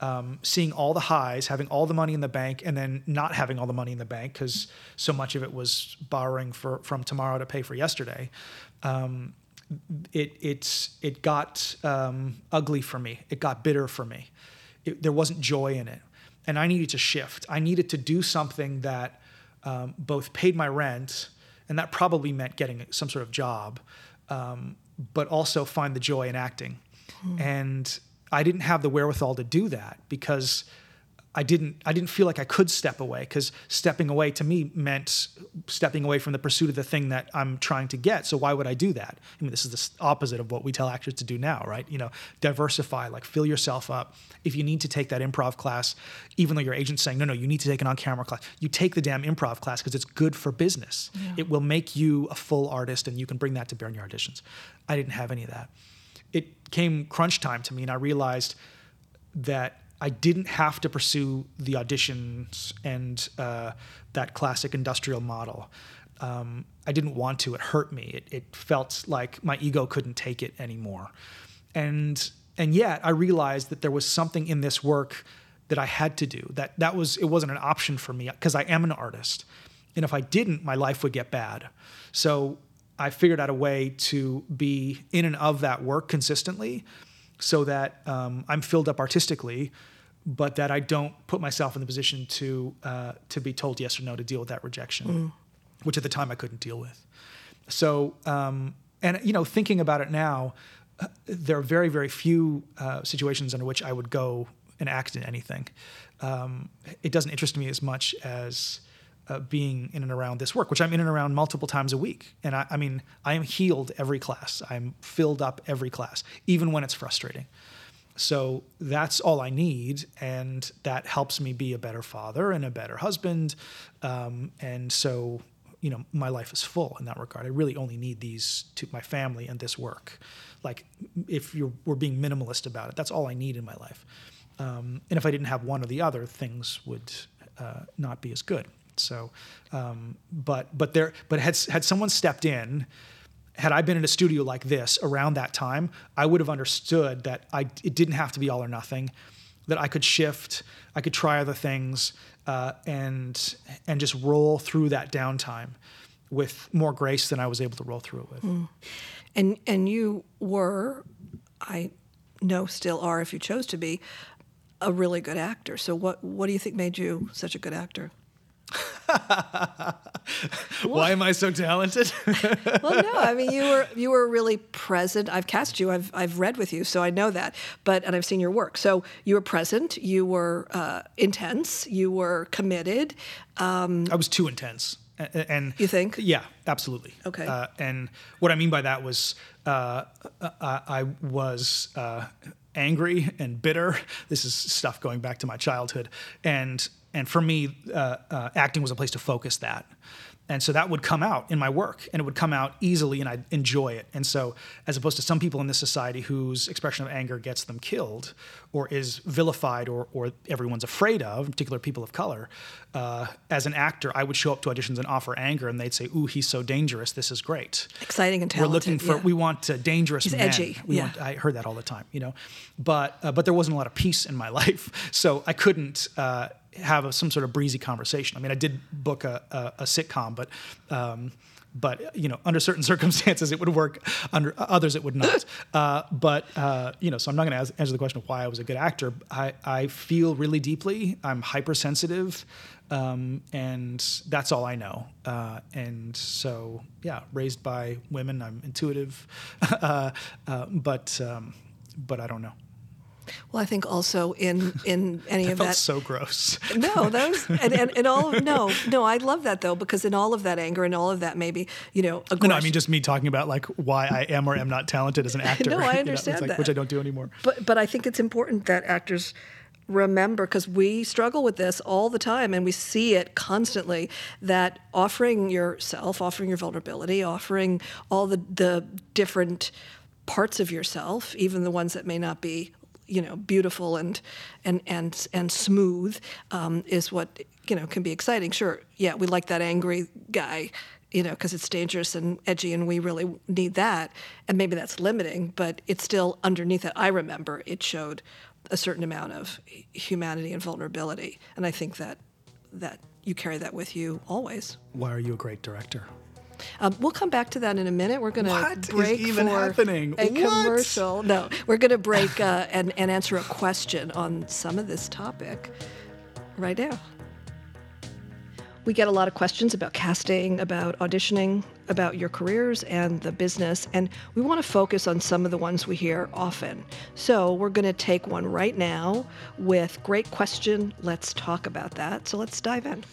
um, seeing all the highs having all the money in the bank and then not having all the money in the bank because so much of it was borrowing for, from tomorrow to pay for yesterday um, it it's it got um, ugly for me. It got bitter for me. It, there wasn't joy in it. And i needed to shift. I needed to do something that um, both paid my rent and that probably meant getting some sort of job, um, but also find the joy in acting. And I didn't have the wherewithal to do that because I didn't I didn't feel like I could step away because stepping away to me meant stepping away from the pursuit of the thing that I'm trying to get. So why would I do that? I mean, this is the opposite of what we tell actors to do now, right? You know, diversify, like fill yourself up. If you need to take that improv class, even though your agent's saying no, no, you need to take an on-camera class, you take the damn improv class because it's good for business. It will make you a full artist, and you can bring that to bear in your auditions. I didn't have any of that. It came crunch time to me, and I realized that I didn't have to pursue the auditions and uh, that classic industrial model. Um, I didn't want to. It hurt me. It, it felt like my ego couldn't take it anymore. And and yet I realized that there was something in this work that I had to do. That that was it wasn't an option for me because I am an artist. And if I didn't, my life would get bad. So I figured out a way to be in and of that work consistently so that um, I'm filled up artistically, but that I don't put myself in the position to uh, to be told yes or no to deal with that rejection, which at the time I couldn't deal with. So, um, and you know, thinking about it now, uh, there are very very few uh, situations under which I would go and act in anything. Um, it doesn't interest me as much as uh, being in and around this work, which I'm in and around multiple times a week. And I, I mean, I am healed every class. I'm filled up every class, even when it's frustrating. So that's all I need, and that helps me be a better father and a better husband. Um, and so, you know, my life is full in that regard. I really only need these to my family and this work. Like, if you're we're being minimalist about it, that's all I need in my life. Um, and if I didn't have one or the other, things would uh, not be as good. So, um, but but there, but had had someone stepped in, had I been in a studio like this around that time, I would have understood that I it didn't have to be all or nothing, that I could shift, I could try other things, uh, and and just roll through that downtime with more grace than I was able to roll through it with. And and you were, I know still are if you chose to be, a really good actor. So what what do you think made you such a good actor? Why am I so talented? Well, no, I mean you were you were really present. I've cast you. I've I've read with you, so I know that. But and I've seen your work. So you were present. You were uh, intense. You were committed. I was too intense. And You think? Yeah, absolutely. Okay. Uh, and what I mean by that was uh, I, I was uh, angry and bitter. This is stuff going back to my childhood, and and for me, uh, uh, acting was a place to focus that. And so that would come out in my work, and it would come out easily, and I'd enjoy it. And so, as opposed to some people in this society whose expression of anger gets them killed, or is vilified, or, or everyone's afraid of, in particular people of color, uh, as an actor, I would show up to auditions and offer anger, and they'd say, "Ooh, he's so dangerous. This is great." Exciting and We're looking for yeah. we want uh, dangerous He's men. edgy, We yeah. want, I heard that all the time, you know, but uh, but there wasn't a lot of peace in my life, so I couldn't uh, have a, some sort of breezy conversation. I mean, I did book a, a, a sitcom, but um, but you know, under certain circumstances, it would work. Under others, it would not. Uh, but uh, you know, so I'm not going to answer the question of why I was a good actor. I, I feel really deeply. I'm hypersensitive, um, and that's all I know. Uh, and so, yeah, raised by women, I'm intuitive, uh, uh, but um, but I don't know. Well, I think also in in any that of felt that. so gross. no, those and, and, and all no no I love that though because in all of that anger and all of that maybe you know aggression. No, no, I mean just me talking about like why I am or am not talented as an actor. No, I you know, understand like- that. which I don't do anymore. But but I think it's important that actors remember because we struggle with this all the time and we see it constantly that offering yourself, offering your vulnerability, offering all the the different parts of yourself, even the ones that may not be you know beautiful and and and and smooth um, is what you know can be exciting. Sure yeah we like that angry guy you know because it's dangerous and edgy and we really need that. And maybe that's limiting but it's still underneath it. I remember it showed a certain amount of humanity and vulnerability. And i think that that you carry that with you always. Why are you a great director? Um, we'll come back to that in a minute. We're going to is break even for happening? a What? commercial. No, we're going to break uh, and, and answer a question on some of this topic right now. We get a lot of questions about casting, about auditioning, about your careers and the business, and we want to focus on some of the ones we hear often. So we're going to take one right now with great question. Let's talk about that. So let's dive in.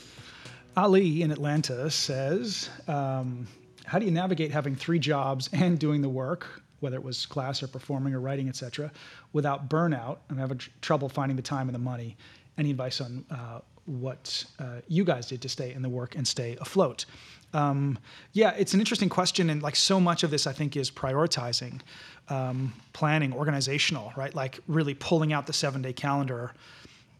Ali in Atlanta says, um, "How do you navigate having three jobs and doing the work, whether it was class or performing or writing, etc., without burnout? I'm having tr- trouble finding the time and the money. Any advice on uh, what uh, you guys did to stay in the work and stay afloat?" Um, yeah, it's an interesting question, and like so much of this, I think is prioritizing, um, planning, organizational, right? Like really pulling out the seven-day calendar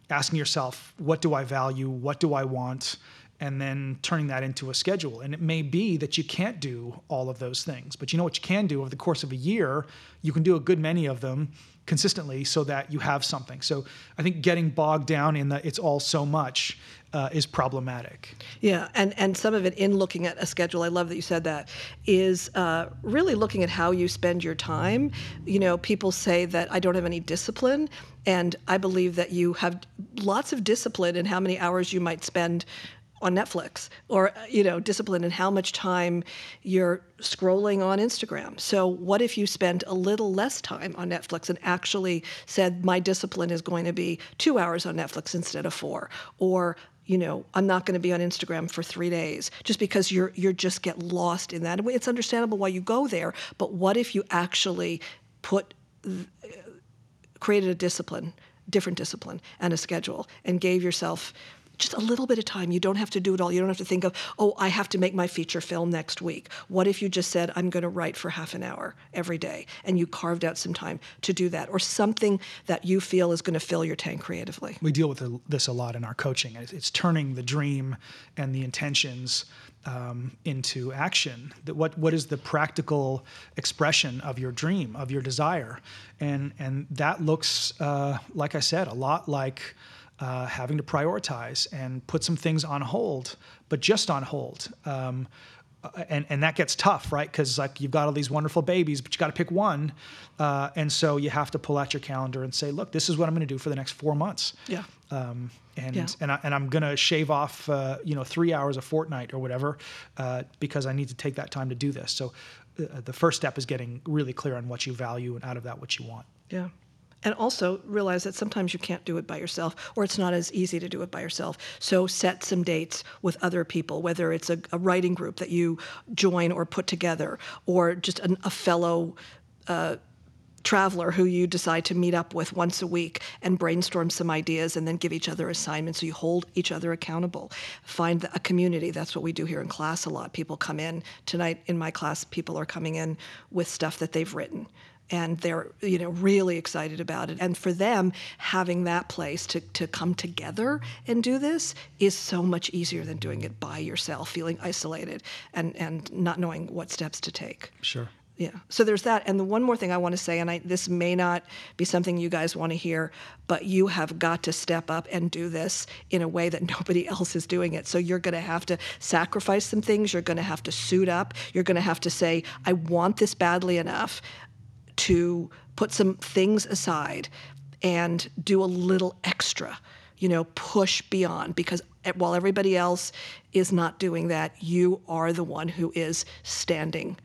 asking yourself, what do I value? What do I want? And then turning that into a schedule. And it may be that you can't do all of those things, but you know what you can do over the course of a year? You can do a good many of them consistently so that you have something. So I think getting bogged down in the it's all so much uh, is problematic. Yeah, and, and some of it in looking at a schedule, I love that you said that, is uh, really looking at how you spend your time. You know, people say that I don't have any discipline, and I believe that you have lots of discipline in how many hours you might spend on Netflix or uh, you know discipline in how much time you're scrolling on Instagram. So what if you spent a little less time on Netflix and actually said my discipline is going to be 2 hours on Netflix instead of 4 or you know, I'm not going to be on Instagram for three days just because you're you're just get lost in that. It's understandable why you go there, but what if you actually put uh, created a discipline, different discipline, and a schedule, and gave yourself just a little bit of time. You don't have to do it all. You don't have to think of, oh, I have to make my feature film next week. What if you just said, I'm going to write for half an hour every day, and you carved out some time to do that, or something that you feel is going to fill your tank creatively? We deal with this a lot in our coaching. It's, turning the dream and the intentions um, into action. That what what is the practical expression of your dream, of your desire, and and that looks uh, like I said, a lot like. Uh, having to prioritize and put some things on hold, but just on hold. Um, and, and that gets tough, right? Because like you've got all these wonderful babies, but you got to pick one, uh, and so you have to pull out your calendar and say, "Look, this is what I'm going to do for the next four months." Yeah. Um, and Yeah. and, I, and I'm going to shave off, uh, you know, three hours a fortnight or whatever, uh, because I need to take that time to do this. So, uh, the first step is getting really clear on what you value and out of that what you want. Yeah. And also realize that sometimes you can't do it by yourself, or it's not as easy to do it by yourself. So set some dates with other people, whether it's a, a writing group that you join or put together, or just an, a fellow uh, traveler who you decide to meet up with once a week and brainstorm some ideas and then give each other assignments so you hold each other accountable. Find a community. That's what we do here in class a lot. People come in. Tonight in my class, people are coming in with stuff that they've written and they're you know really excited about it and for them having that place to, to come together and do this is so much easier than doing it by yourself feeling isolated and and not knowing what steps to take Sure. Yeah. So there's that. And the one more thing I want to say, and I, this may not be something you guys want to hear, but you have got to step up and do this in a way that nobody else is doing it. So you're going to have to sacrifice some things. You're going to have to suit up. You're going to have to say, I want this badly enough to put some things aside and do a little extra you know, push beyond because while everybody else is not doing that, you are the one who is standing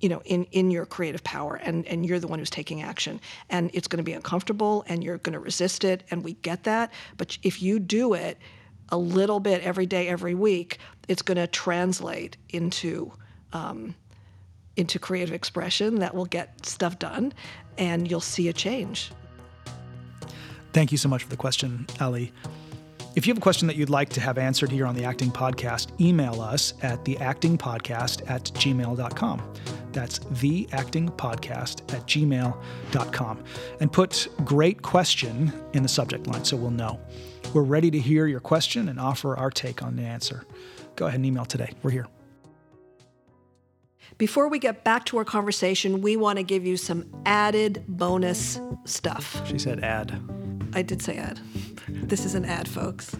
you know in in your creative power and and you're the one who's taking action. And it's going to be uncomfortable and you're going to resist it and we get that. But if you do it a little bit every day every week it's going to translate into um, into creative expression that will get stuff done and you'll see a change thank you so much for the question ali if you have a question that you'd like to have answered here on the Acting Podcast, email us at theactingpodcast at gmail.com. That's theactingpodcast at gmail.com. And put great question in the subject line so we'll know. We're ready to hear your question and offer our take on the answer. Go ahead and email today. We're here. Before we get back to our conversation, we want to give you some added bonus stuff. She said ad. I did say ad. This is an ad, folks.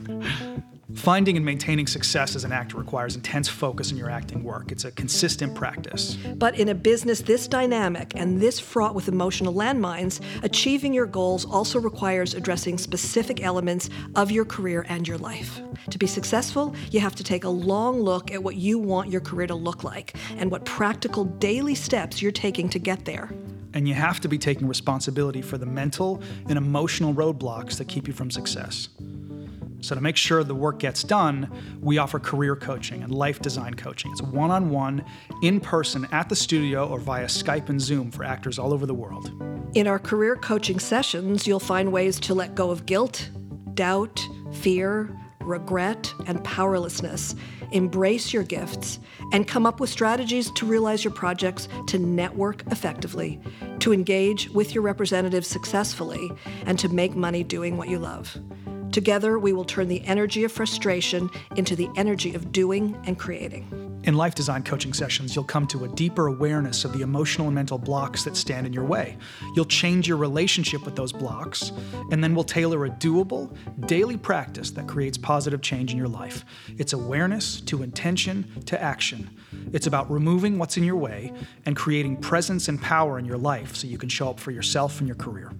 Finding and maintaining success as an actor requires intense focus in your acting work. It's a consistent practice. But in a business this dynamic and this fraught with emotional landmines, achieving your goals also requires addressing specific elements of your career and your life. To be successful, you have to take a long look at what you want your career to look like and what practical daily steps you're taking to get there. And you have to be taking responsibility for the mental and emotional roadblocks that keep you from success. So, to make sure the work gets done, we offer career coaching and life design coaching. It's one on one, in person, at the studio, or via Skype and Zoom for actors all over the world. In our career coaching sessions, you'll find ways to let go of guilt, doubt, fear, regret, and powerlessness. Embrace your gifts and come up with strategies to realize your projects, to network effectively, to engage with your representatives successfully, and to make money doing what you love. Together, we will turn the energy of frustration into the energy of doing and creating. In life design coaching sessions, you'll come to a deeper awareness of the emotional and mental blocks that stand in your way. You'll change your relationship with those blocks, and then we'll tailor a doable, daily practice that creates positive change in your life. It's awareness to intention to action. It's about removing what's in your way and creating presence and power in your life so you can show up for yourself and your career.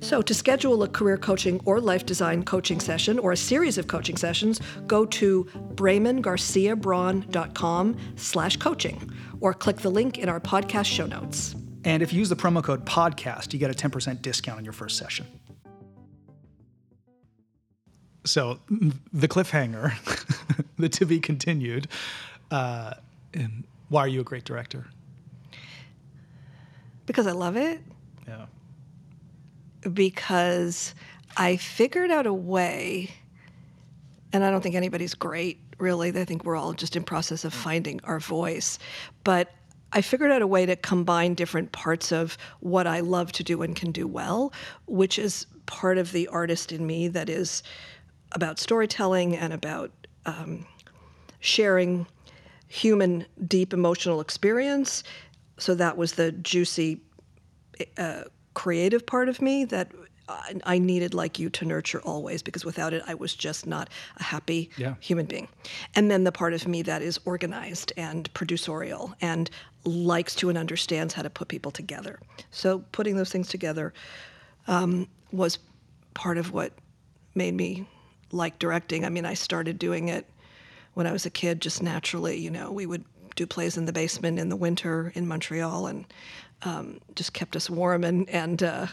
So, to schedule a career coaching or life design coaching session or a series of coaching sessions, go to BramonGarciaBraun.com slash coaching or click the link in our podcast show notes. And if you use the promo code PODCAST, you get a 10% discount on your first session. So, the cliffhanger, the to be continued. Uh, why are you a great director? Because I love it. Because I figured out a way, and I don't think anybody's great, really. I think we're all just in process of finding our voice. But I figured out a way to combine different parts of what I love to do and can do well, which is part of the artist in me that is about storytelling and about um, sharing human, deep emotional experience. So that was the juicy uh, creative part of me that I needed like you to nurture always because without it I was just not a happy yeah. human being. And then the part of me that is organized and producerial and likes to and understands how to put people together. So putting those things together um, was part of what made me like directing. I mean, I started doing it when I was a kid just naturally. You know, we would do plays in the basement in the winter in Montreal, and um, just kept us warm and, and uh,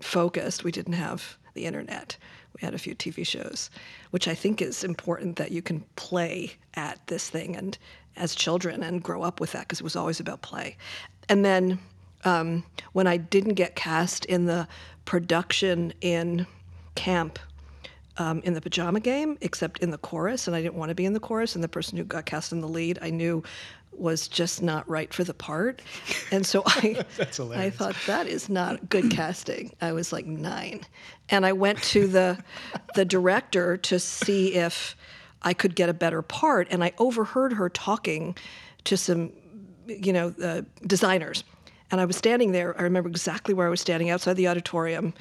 focused. We didn't have the internet. We had a few TV shows, which I think is important that you can play at this thing and as children and grow up with that because it was always about play. And then um, when I didn't get cast in the production in camp um, in the pajama game, except in the chorus, and I didn't want to be in the chorus. And the person who got cast in the lead, I knew was just not right for the part. And so I I thought that is not good casting. I was like 9. And I went to the the director to see if I could get a better part and I overheard her talking to some you know, uh, designers. And I was standing there. I remember exactly where I was standing outside the auditorium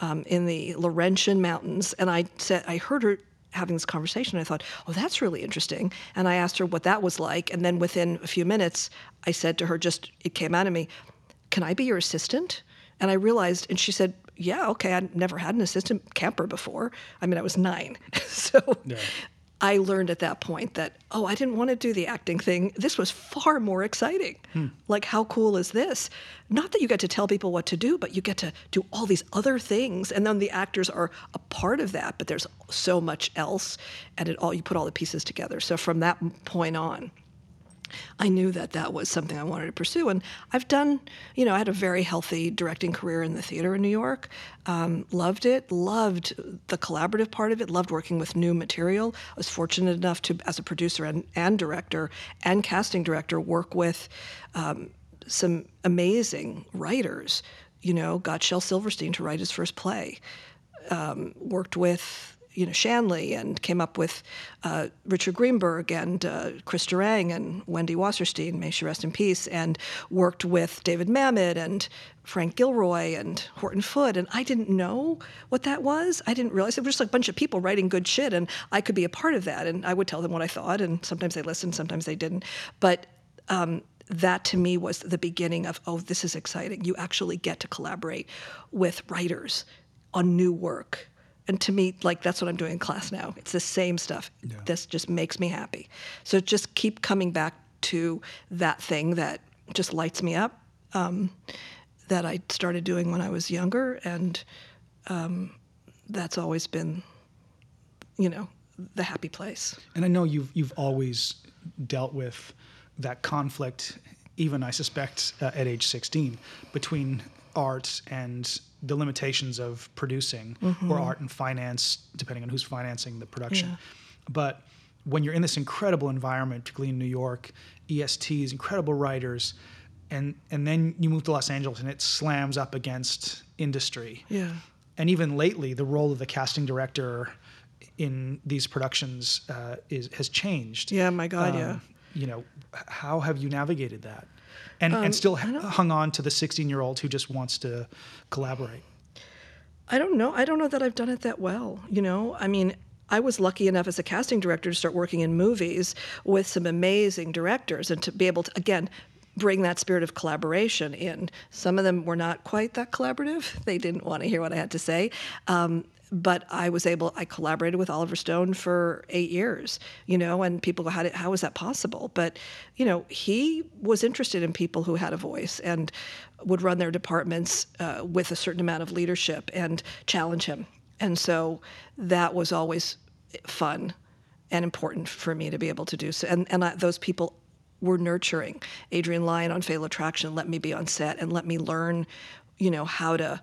um, in the Laurentian Mountains. And I said, I heard her having this conversation. I thought, oh, that's really interesting. And I asked her what that was like. And then within a few minutes, I said to her, just it came out of me, can I be your assistant? And I realized, and she said, yeah, okay. I'd never had an assistant camper before. I mean, I was nine. so yeah. I learned at that point that, oh, I didn't want to do the acting thing. This was far more exciting. Hmm. Like, how cool is this? Not that you get to tell people what to do, but you get to do all these other things. And then the actors are a part of that, but there's so much else. And it all, you put all the pieces together. So from that point on, I knew that that was something I wanted to pursue. And I've done, you know, I had a very healthy directing career in the theater in New York. Um, loved it, loved the collaborative part of it, loved working with new material. I was fortunate enough to, as a producer and, and director and casting director, work with um, some amazing writers. You know, got Shel Silverstein to write his first play. Um, worked with you know Shanley and came up with uh, Richard Greenberg and uh, Chris Durang and Wendy Wasserstein, may she rest in peace, and worked with David Mamet and Frank Gilroy and Horton Foote. And I didn't know what that was. I didn't realize it was just like a bunch of people writing good shit, and I could be a part of that. And I would tell them what I thought, and sometimes they listened, sometimes they didn't. But um, that to me was the beginning of oh, this is exciting. You actually get to collaborate with writers on new work and to me like that's what i'm doing in class now. It's the same stuff. Yeah. this just makes me happy. So just keep coming back to that thing that just lights me up um, that i started doing when i was younger. And um, that's always been you know the happy place. And i know you've you've always dealt with that conflict even i suspect uh, at age 16 between art and the limitations of producing mm-hmm. or art and finance, depending on who's financing the production. Yeah. But when you're in this incredible environment, particularly in New York, ESTs, incredible writers, and and then you move to Los Angeles and it slams up against industry. Yeah. And even lately, the role of the casting director in these productions uh, is has changed. Yeah, my God, um, yeah. You know, how have you navigated that? And, um, and still hung on to the 16 year old who just wants to collaborate? I don't know. I don't know that I've done it that well. You know, I mean, I was lucky enough as a casting director to start working in movies with some amazing directors and to be able to, again, bring that spirit of collaboration in. Some of them were not quite that collaborative. They didn't want to hear what I had to say. Um, but I was able, I collaborated with Oliver Stone for eight years, you know, and people go, how, did, how is that possible? But, you know, he was interested in people who had a voice and would run their departments uh, with a certain amount of leadership and challenge him. And so that was always fun and important for me to be able to do so. And, and I, those people were nurturing. Adrian Lyne on Fatal Attraction let me be on set and let me learn, you know, how to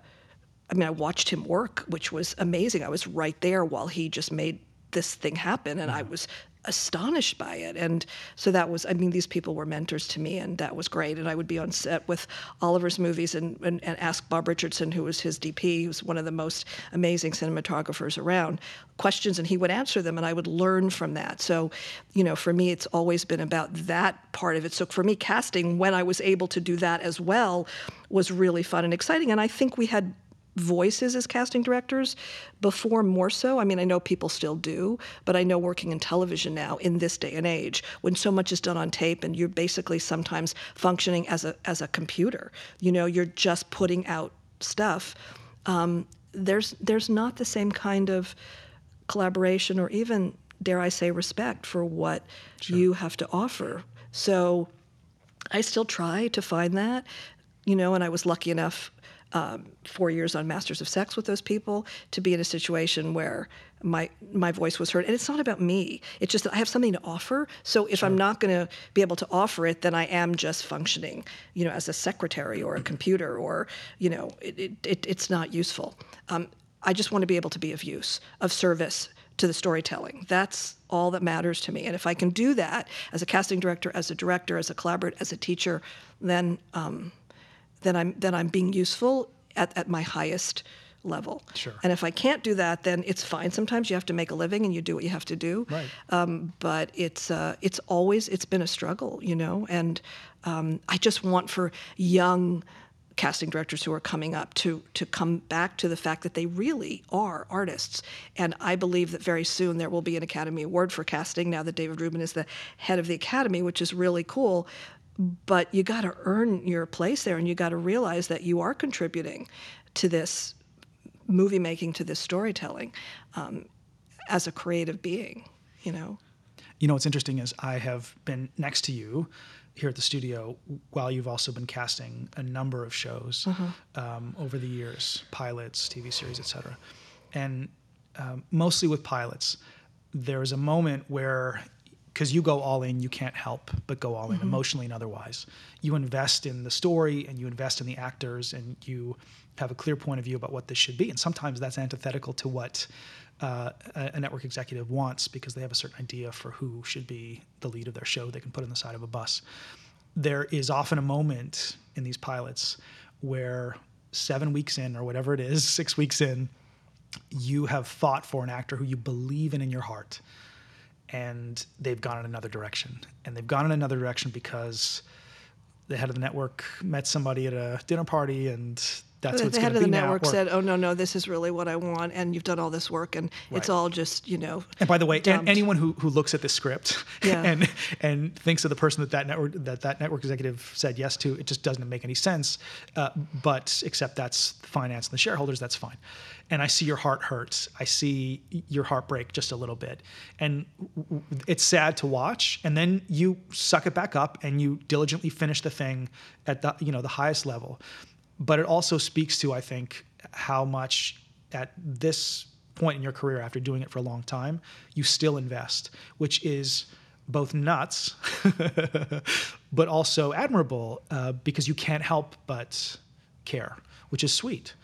I mean, I watched him work, which was amazing. I was right there while he just made this thing happen, and I mm-hmm. was astonished by it. And so that was, I mean, these people were mentors to me, and that was great. And I would be on set with Oliver's movies and, and, and ask Bob Richardson, who was his DP, who's one of the most amazing cinematographers around, questions, and he would answer them, and I would learn from that. So, you know, for me, it's always been about that part of it. So for me, casting, when I was able to do that as well, was really fun and exciting. And I think we had voices as casting directors before more so i mean i know people still do but i know working in television now in this day and age when so much is done on tape and you're basically sometimes functioning as a as a computer you know you're just putting out stuff um, there's there's not the same kind of collaboration or even dare i say respect for what sure. you have to offer so i still try to find that you know and i was lucky enough um, four years on Masters of Sex with those people to be in a situation where my my voice was heard. And it's not about me. It's just that I have something to offer. So if sure. I'm not going to be able to offer it, then I am just functioning, you know, as a secretary or a computer, or you know, it, it, it it's not useful. Um, I just want to be able to be of use, of service to the storytelling. That's all that matters to me. And if I can do that as a casting director, as a director, as a collaborator, as a teacher, then um, then I'm then I'm being useful at, at my highest level. Sure. And if I can't do that, then it's fine. Sometimes you have to make a living and you do what you have to do. Right. Um, but it's uh, it's always it's been a struggle, you know. And um, I just want for young casting directors who are coming up to to come back to the fact that they really are artists. And I believe that very soon there will be an Academy Award for casting now that David Rubin is the head of the Academy, which is really cool. But you got to earn your place there, and you got to realize that you are contributing to this movie making, to this storytelling, um, as a creative being. You know. You know what's interesting is I have been next to you here at the studio while you've also been casting a number of shows um, over the years, pilots, TV series, etc. And um, mostly with pilots, there is a moment where because you go all in, you can't help but go all in emotionally and otherwise. You invest in the story and you invest in the actors and you have a clear point of view about what this should be. And sometimes that's antithetical to what uh, a a network executive wants because they have a certain idea for who should be the lead of their show they can put on the side of a bus. There is often a moment in these pilots where seven weeks in, or whatever it is, six weeks in, you have fought for an actor who you believe in in your heart and they've gone in another direction. And they've gone in another direction because the head of the network met somebody at a dinner party and that's the what's the head of the network Or- said, "Oh no, no, this is really what I want, and you've done all this work, and it's all just you know." And by the way, an- dumped." anyone who, who looks at this script Yeah. and and thinks of the person that that network that that network executive said yes to, it just doesn't make any sense. Uh, but except that's finance and the shareholders, that's fine. And I see your heart hurts. I see your heartbreak just a little bit, and it's sad to watch. And then you suck it back up and you diligently finish the thing at the you know the highest level. But it also speaks to I think how much at this point in your career after doing it for a long time, you still invest, which is both nuts, but also admirable uh, because you can't help but care, which is sweet.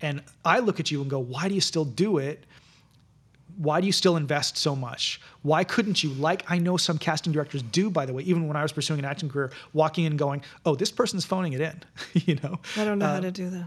And I look at you and go, why do you still do it? Why do you still invest so much? Why couldn't you, like I know some casting directors do, by the way, even when I was pursuing an acting career, walking in going, oh, this person's phoning it in, you know? I don't know how Uh, to do that.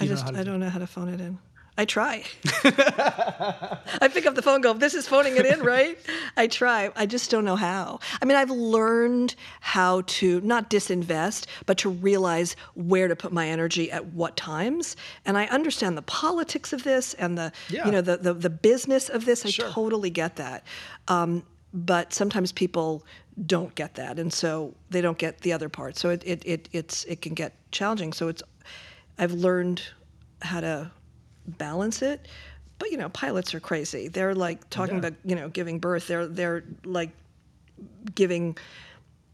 I just I do- don't know how to phone it in. I try. I pick up the phone, go, "This is phoning it in, right?" I try. I just don't know how. I mean, I've learned how to not disinvest, but to realize where to put my energy at what times, and I understand the politics of this and the Yeah. you know the the, the business of this. I Sure. totally get that. Um, but sometimes people don't get that, and so they don't get the other part. So it, it, it it's it can get challenging. So it's I've learned how to balance it. But you know, pilots are crazy. They're like talking Yeah. about you know giving birth. They're they're like giving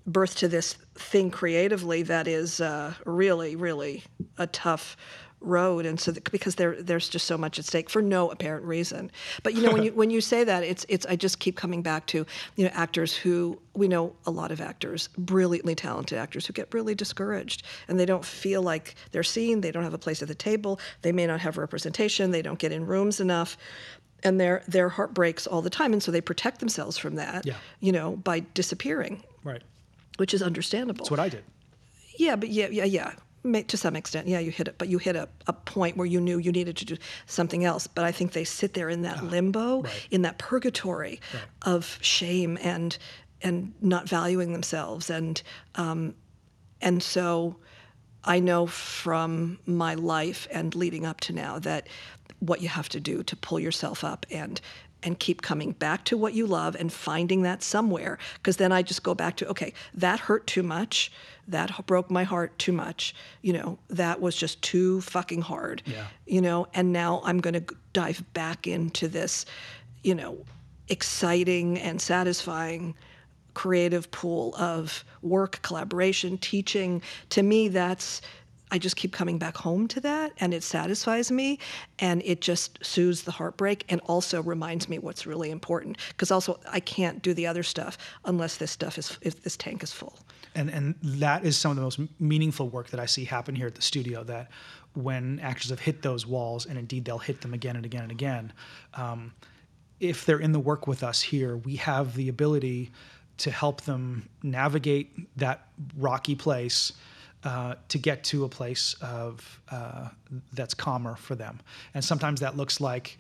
birth to this thing creatively that is uh, really really a tough road and so that, because there there's just so much at stake for no apparent reason but you know when you when you say that it's it's I just keep coming back to you know actors who we know a lot of actors brilliantly talented actors who get really discouraged and they don't feel like they're seen they don't have a place at the table they may not have representation they don't get in rooms enough and their their heart breaks all the time and so they protect themselves from that Yeah. you know by disappearing Right. which is understandable That's what I did. yeah, but yeah, yeah, yeah. To some extent, yeah, you hit it, but you hit a, a point where you knew you needed to do something else. But I think they sit there in that limbo, right. in that purgatory Right. of shame and and not valuing themselves, and um, and so I know from my life and leading up to now that what you have to do to pull yourself up and and keep coming back to what you love and finding that somewhere because then I just go back to okay that hurt too much that broke my heart too much you know that was just too fucking hard Yeah. you know and now I'm going to dive back into this you know exciting and satisfying creative pool of work, collaboration, teaching. To me, that's, I just keep coming back home to that and it satisfies me and it just soothes the heartbreak and also reminds me what's really important. Because also, I can't do the other stuff unless this stuff is, if this tank is full. And and that is some of the most meaningful work that I see happen here at the studio. That when actors have hit those walls, and indeed they'll hit them again and again and again, um, if they're in the work with us here, we have the ability to help them navigate that rocky place uh, to get to a place of uh, that's calmer for them. And sometimes that looks like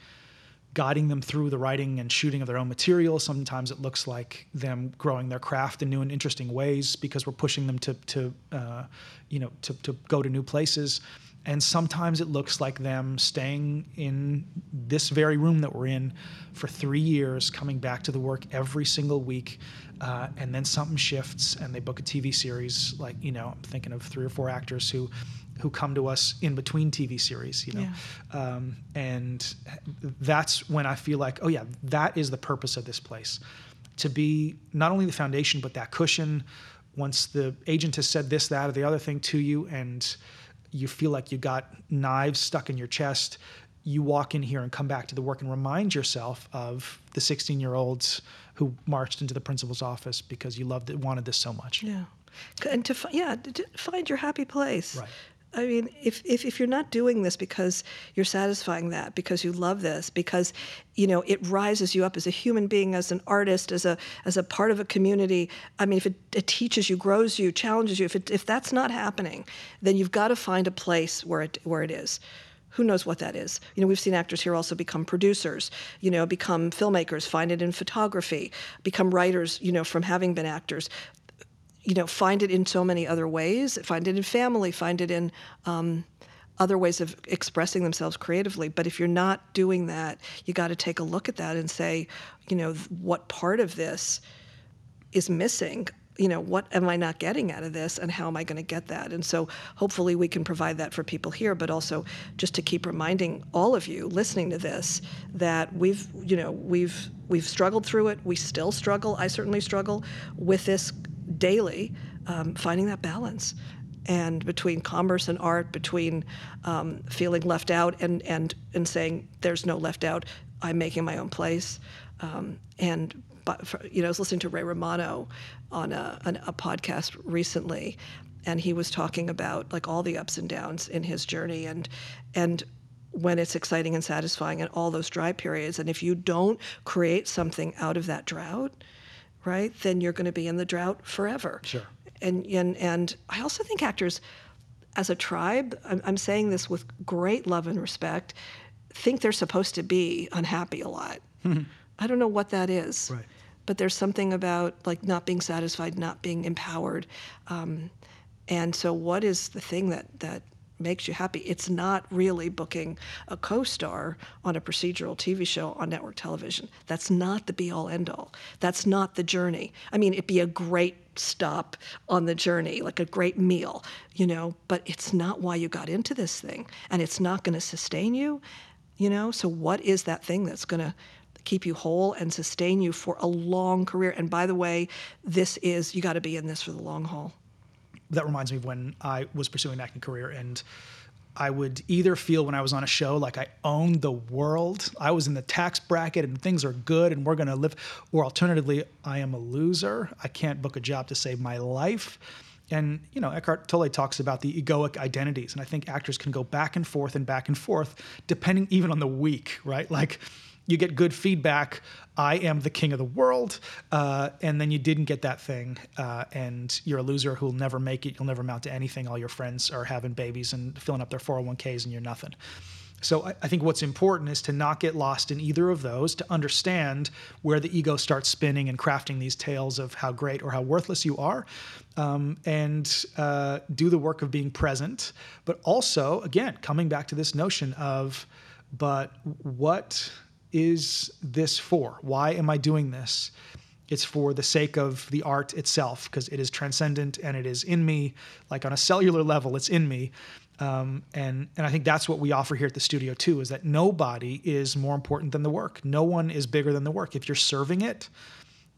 guiding them through the writing and shooting of their own material. Sometimes it looks like them growing their craft in new and interesting ways because we're pushing them to, to uh, you know, to, to go to new places. And sometimes it looks like them staying in this very room that we're in for three years, coming back to the work every single week. Uh, and then something shifts and they book a TV series. Like, you know, I'm thinking of three or four actors who who come to us in between TV series, you know, yeah. um, and that's when I feel like, oh yeah, that is the purpose of this place, to be not only the foundation but that cushion. Once the agent has said this, that, or the other thing to you, and you feel like you got knives stuck in your chest, you walk in here and come back to the work and remind yourself of the 16 year olds who marched into the principal's office because you loved it, wanted this so much. Yeah. And to, yeah, to find your happy place. Right. I mean, if, if, if, you're not doing this because you're satisfying that, because you love this, because you know it rises you up as a human being, as an artist, as a as a part of a community. I mean, if it, it teaches you, grows you, challenges you, if it, if that's not happening, then you've got to find a place where it where it is. Who knows what that is? You know, we've seen actors here also become producers, you know, become filmmakers, find it in photography, become writers, you know, from having been actors you know, find it in so many other ways. Find it in family. Find it in um, other ways of expressing themselves creatively. But if you're not doing that, you got to take a look at that and say, you know, what part of this is missing you know what am i not getting out of this and how am i going to get that and so hopefully we can provide that for people here but also just to keep reminding all of you listening to this that we've you know we've we've struggled through it we still struggle i certainly struggle with this daily, um, finding that balance. And between commerce and art, between um, feeling left out and, and, and saying there's no left out, I'm making my own place. Um, and for, you know, I was listening to Ray Romano on a, on a podcast recently, and he was talking about like all the ups and downs in his journey, and and when it's exciting and satisfying, and all those dry periods. And if you don't create something out of that drought, right, then you're going to be in the drought forever. Sure. And and and I also think actors, as a tribe, I'm, I'm saying this with great love and respect, think they're supposed to be unhappy a lot. I don't know what that is. Right. But there's something about like not being satisfied, not being empowered, um, and so what is the thing that that makes you happy. It's not really booking a co star on a procedural TV show on network television. That's not the be all end all. That's not the journey. I mean, it'd be a great stop on the journey, like a great meal, you know, but it's not why you got into this thing. And it's not going to sustain you, you know? So, what is that thing that's going to keep you whole and sustain you for a long career? And by the way, this is, you got to be in this for the long haul that reminds me of when I was pursuing an acting career and I would either feel when I was on a show like I owned the world, I was in the tax bracket and things are good and we're going to live, or alternatively, I am a loser. I can't book a job to save my life. And, you know, Eckhart Tolle talks about the egoic identities. And I think actors can go back and forth and back and forth, depending even on the week, right? Like, you get good feedback. I am the king of the world, uh, and then you didn't get that thing, uh, and you're a loser who'll never make it. You'll never amount to anything. All your friends are having babies and filling up their 401ks, and you're nothing. So I, I think what's important is to not get lost in either of those, to understand where the ego starts spinning and crafting these tales of how great or how worthless you are, um, and uh, do the work of being present. But also, again, coming back to this notion of, but what is this for? Why am I doing this? It's for the sake of the art itself, because it is transcendent and it is in me, like on a cellular level, it's in me. Um, and and I think that's what we offer here at the studio too, is that nobody is more important than the work. No one is bigger than the work. If you're serving it,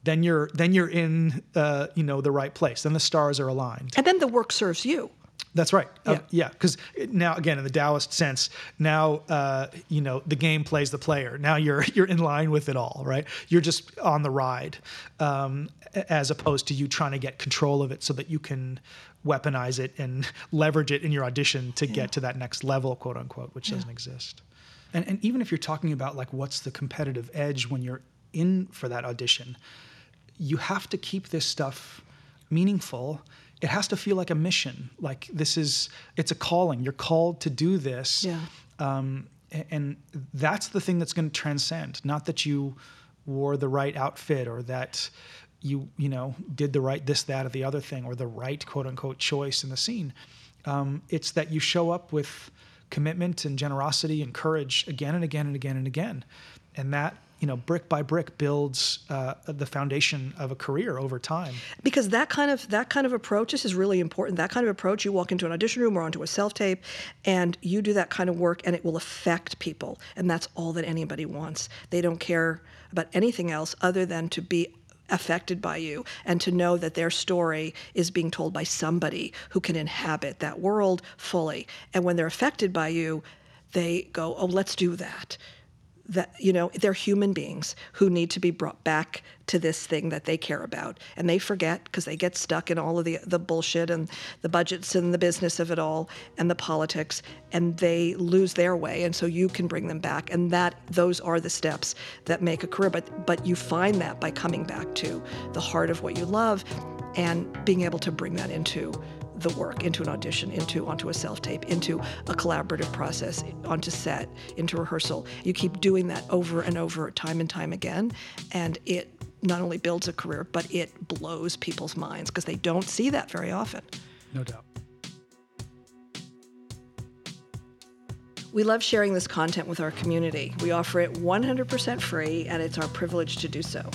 then you're then you're in uh, you know the right place. Then the stars are aligned. And then the work serves you. That's right. Uh, yeah, because uh, yeah, now again, in the Taoist sense, now uh, you know the game plays the player. Now you're you're in line with it all, right? You're just on the ride, um, as opposed to you trying to get control of it so that you can weaponize it and leverage it in your audition to yeah. get to that next level, quote unquote, which yeah. doesn't exist. And and even if you're talking about like what's the competitive edge when you're in for that audition, you have to keep this stuff meaningful it has to feel like a mission. Like this is, it's a calling. You're called to do this. Yeah. Um, and that's the thing that's going to transcend. Not that you wore the right outfit or that you, you know, did the right this, that, or the other thing or the right quote unquote choice in the scene. Um, it's that you show up with commitment and generosity and courage again and again and again and again. And that, you know, brick by brick builds uh, the foundation of a career over time. because that kind of that kind of approach this is really important that kind of approach you walk into an audition room or onto a self-tape and you do that kind of work and it will affect people. And that's all that anybody wants. They don't care about anything else other than to be affected by you and to know that their story is being told by somebody who can inhabit that world fully. And when they're affected by you they go oh let's do that that you know they're human beings who need to be brought back to this thing that they care about. And they forget because they get stuck in all of the the bullshit and the budgets and the business of it all and the politics and they lose their way. And so you can bring them back. And that those are the steps that make a career. But but you find that by coming back to the heart of what you love and being able to bring that into the work into an audition, into onto a self tape, into a collaborative process, onto set, into rehearsal. You keep doing that over and over, time and time again, and it not only builds a career, but it blows people's minds because they don't see that very often. No doubt. We love sharing this content with our community. We offer it 100% free, and it's our privilege to do so.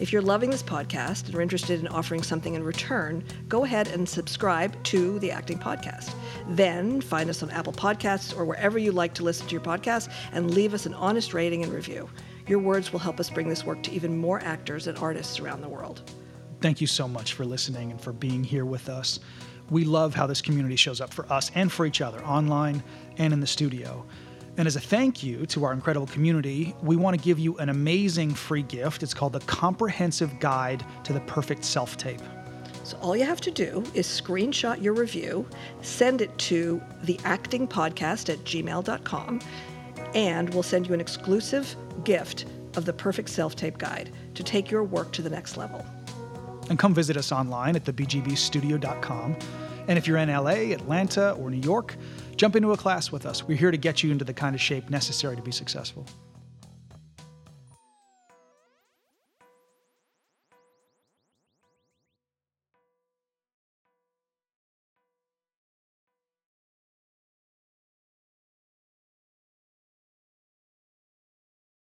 If you're loving this podcast and are interested in offering something in return, go ahead and subscribe to the Acting Podcast. Then find us on Apple Podcasts or wherever you like to listen to your podcast and leave us an honest rating and review. Your words will help us bring this work to even more actors and artists around the world. Thank you so much for listening and for being here with us. We love how this community shows up for us and for each other, online and in the studio. And as a thank you to our incredible community, we want to give you an amazing free gift. It's called the Comprehensive Guide to the Perfect Self Tape. So all you have to do is screenshot your review, send it to theactingpodcast at gmail.com, and we'll send you an exclusive gift of the Perfect Self Tape Guide to take your work to the next level. And come visit us online at thebgbstudio.com. And if you're in LA, Atlanta, or New York, jump into a class with us. We're here to get you into the kind of shape necessary to be successful.